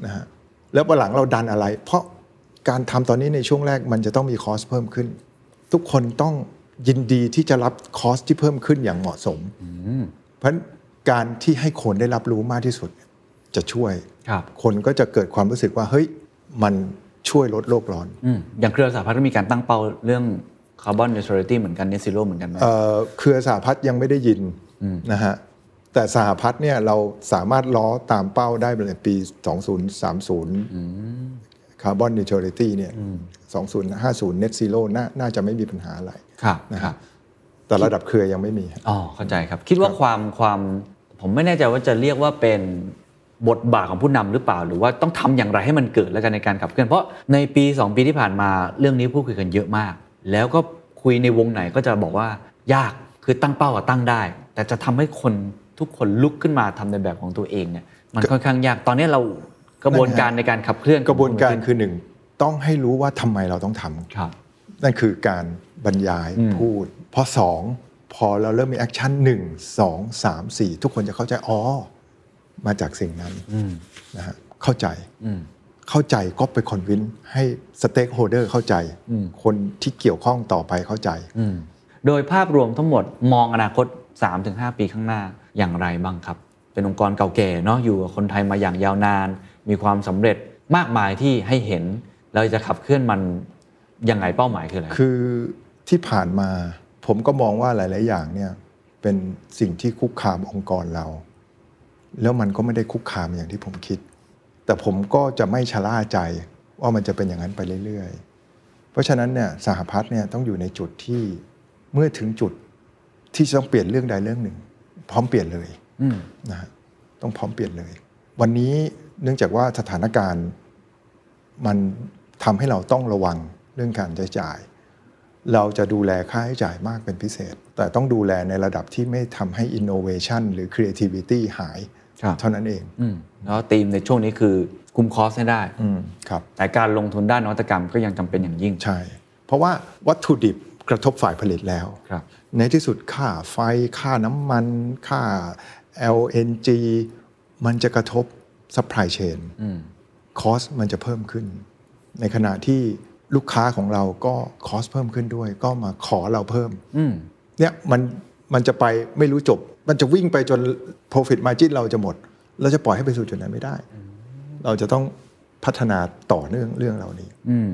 นะฮะแล้ววันหลังเราดันอะไร เพราะการทำตอนนี้ในช่วงแรกมันจะต้องมีคอสเพิ่มขึ้น ทุกคนต้องยินดีที่จะรับคอสที่เพิ่มขึ้นอย่างเหมาะสมเพราะฉะนั้นการที่ให้คนได้รับรู้มากที่สุด จะช่วยครับคนก็จะเกิดความรู้สึกว่าเฮ้ยมันช่วยลดโลกร้อนอืมอย่างเครือสหพัฒน์ก็มีการตั้งเป้าเรื่องคาร์บอนเน u t r a l i t y เหมือนกันเนซิโ o เหมือนกันไหมเอ่อเครือสหพัฒน์ยังไม่ได้ยินนะฮะ แต่สหพัฒน์เนี่ยเราสามารถล้อตามเป้าได้ในปี 2030คาร์บอนเน t r a l i t y เนี่ย2050 net zero น่าน่าจะไม่มีปัญหาอะไรครับนะครัฮะบแต่ระดับเครือยังไม่มีอ๋อเข้าใจครับ คิดว่าความความผมไม่แน่ใจว่าจะเรียกว่าเป็นบทบาทของผู้นำหรือเปล่า หรือว่าต้องทำอย่างไรให้มันเกิดแล้วกันในการขับเคลื่อนเพราะในปี 2 ปีที่ผ่านมาเรื่องนี้พูดคุยกันเยอะมาก แล้วก็คุยในวงไหนก็จะบอกว่ายากคือตั้งเป้าอะตั้งได้ แต่จะทำให้คน ทุกคนลุกขึ้นมาทำในแบบของตัวเองเนี่ยมันค่อนข้างยากตอนนี้เรากระบวนการในการขับเคลื่อนกระบวนการคือหนึ่งต้องให้รู้ว่าทำไมเราต้องทำครับ นั่นคือการบรรยายพูด พอสองพอเราเริ่มมี action หนึ่งสองสามสี่ทุกคนจะเข้าใจอ๋อมาจากสิ่งนั้นนะฮะเข้าใจเข้าใจก็ไป convinceให้สเต็กโฮเดอร์เข้าใจ คนที่เกี่ยวข้องต่อไปเข้าใจ โดยภาพรวมทั้งหมดมองอนาคต 3-5 ปีข้างหน้า อย่างไรบ้างครับ เป็นองค์กรเก่าแก่เนาะอยู่กับคนไทยมาอย่างยาวนาน มีความสำเร็จมากมายที่ให้เห็นเราจะขับเคลื่อนมันยังไงเป้าหมายคืออะไรคือที่ผ่านมาผมก็มองว่าหลาย ๆ อย่างเนี่ยเป็นสิ่งที่คุกคามองค์กรเรา แล้วมันก็ไม่ได้คุกคามอย่างที่ผมคิด แต่ผมก็จะไม่ชะล่าใจว่ามันจะเป็นอย่างนั้นไปเรื่อย ๆ เพราะฉะนั้นเนี่ยสหพัฒน์เนี่ยต้องอยู่ในจุดที่เมื่อถึงจุดที่จะต้องเปลี่ยนเรื่องใดเรื่องหนึ่ง พร้อมเปลี่ยนเลยนะฮะต้องพร้อมเปลี่ยนเลย วันนี้เนื่องจากว่าสถานการณ์มันทำให้เราต้องระวังเรื่องการใช้จ่าย เราจะดูแลค่าใช้จ่ายมากเป็นพิเศษ แต่ต้องดูแลในระดับที่ไม่ทำให้ innovation หรือ creativity หายครับเท่านั้นเองอืมแล้วธีมในช่วงนี้คือคุมคอสให้ได้อืมครับแต่การลงทุนด้านนวัตกรรมก็ยังจำเป็นอย่างยิ่งใช่ เพราะว่าวัตถุดิบกระทบฝ่ายผลิตแล้วครับ ในที่สุดค่าไฟ ค่าน้ำมัน ค่า LNG มันจะกระทบ supply chain คอสมันจะเพิ่มขึ้น ในขณะที่ลูกค้าของเราก็คอสเพิ่มขึ้นด้วย ก็มาขอเราเพิ่มอืมเนี่ยมันมันจะไปไม่รู้จบ มันจะวิ่งไปจน profit margin เราจะหมด เราจะปล่อยให้ไปสู่จุดนั้นไม่ได้ เราจะต้องพัฒนาต่อเนื่องเรื่องเหล่านี้อืม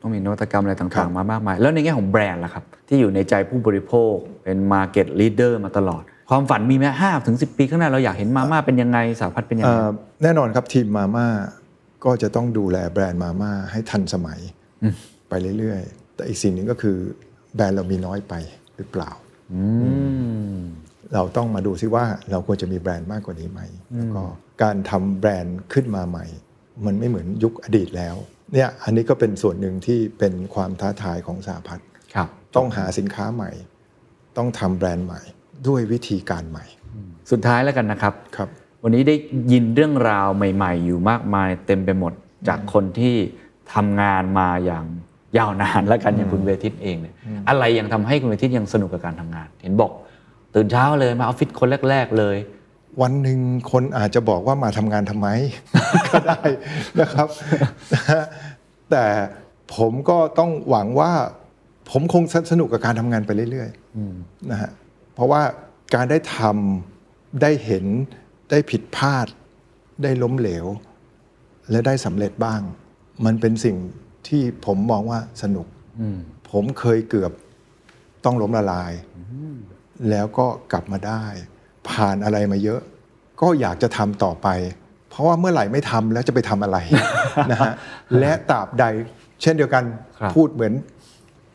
ต้องมีนวัตกรรมอะไรครัต่างบๆมามากมาย แล้วในแง่ของแบรนด์ล่ะครับ ที่อยู่ในใจผู้บริโภคเป็น Market Leader มาตลอด ความฝันมีไหมห้าถึงสิปีข้างหน้าเราอยากเห็นมาม่าเป็นยังไงสาพัฒน์เป็นยังเอ่ไงอแน่นอนครับทีมมาม่าก็จะต้องดูแลแบรนด์มาม่าให้ทันสมัยไปเรื่อยๆ แต่อีกสิ่งหนึ่งก็คือแบรนด์เรามีน้อยไปหรือเปล่าเราต้องมาดูซิว่าเราควรจะมีแบรนด์มากกว่านี้ไหมแล้วก็การทำแบรนด์ขึ้นมาใหม่ มันไม่เหมือนยุคอดีตแล้ว เนี่ยอันนี้ก็เป็นส่วนหนึ่งที่เป็นความท้าทายของสหพัฒน์ครับต้องหาสินค้าใหม่ ต้องทำแบรนด์ใหม่ ด้วยวิธีการใหม่ สุดท้ายแล้วกันนะครับครับ วันนี้ได้ยินเรื่องราวใหม่ ๆ อยู่มากมายเต็มไปหมดจากคนที่ทำงานมาอย่างยาวนานแล้วกันอย่างคุณเวทิตเองเนี่ยอะไรยังทำให้คุณเวทิตยังสนุกกับการทำงาน เห็นบอก ตื่นเช้าเลยมาออฟฟิศคนแรก ๆ เลย วันหนึ่งคนอาจจะบอกว่ามาทำงานทำไม ก็ได้นะครับนะฮะแต่ผมก็ต้องหวังว่า ผมคงสนุกกับการทำงานไปเรื่อยๆนะฮะเพราะว่าการได้ทำได้เห็นได้ผิดพลาด ได้ล้มเหลว และได้สำเร็จบ้าง มันเป็นสิ่งที่ผมมองว่าสนุกผมเคยเกือบต้องล้มละลาย แล้วก็กลับมาได้ ผ่านอะไรมาเยอะ ก็อยากจะทำต่อไป เพราะว่าเมื่อไหร่ไม่ทำแล้วจะไปทำอะไรนะฮะและตราบใด เช่นเดียวกันครับพูดเหมือน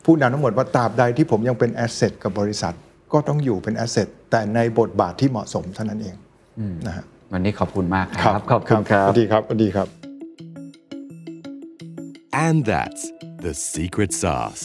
ผู้นำทั้งหมดว่าตราบใดที่ผมยังเป็นแอสเซทกับบริษัท ก็ต้องอยู่เป็น asset แต่ในบทบาทที่เหมาะสมเท่านั้นเองนะฮะวันนี้ขอบคุณมากครับขอบคุณครับสวัสดีครับสวัสดีครับ And that's the secret sauce.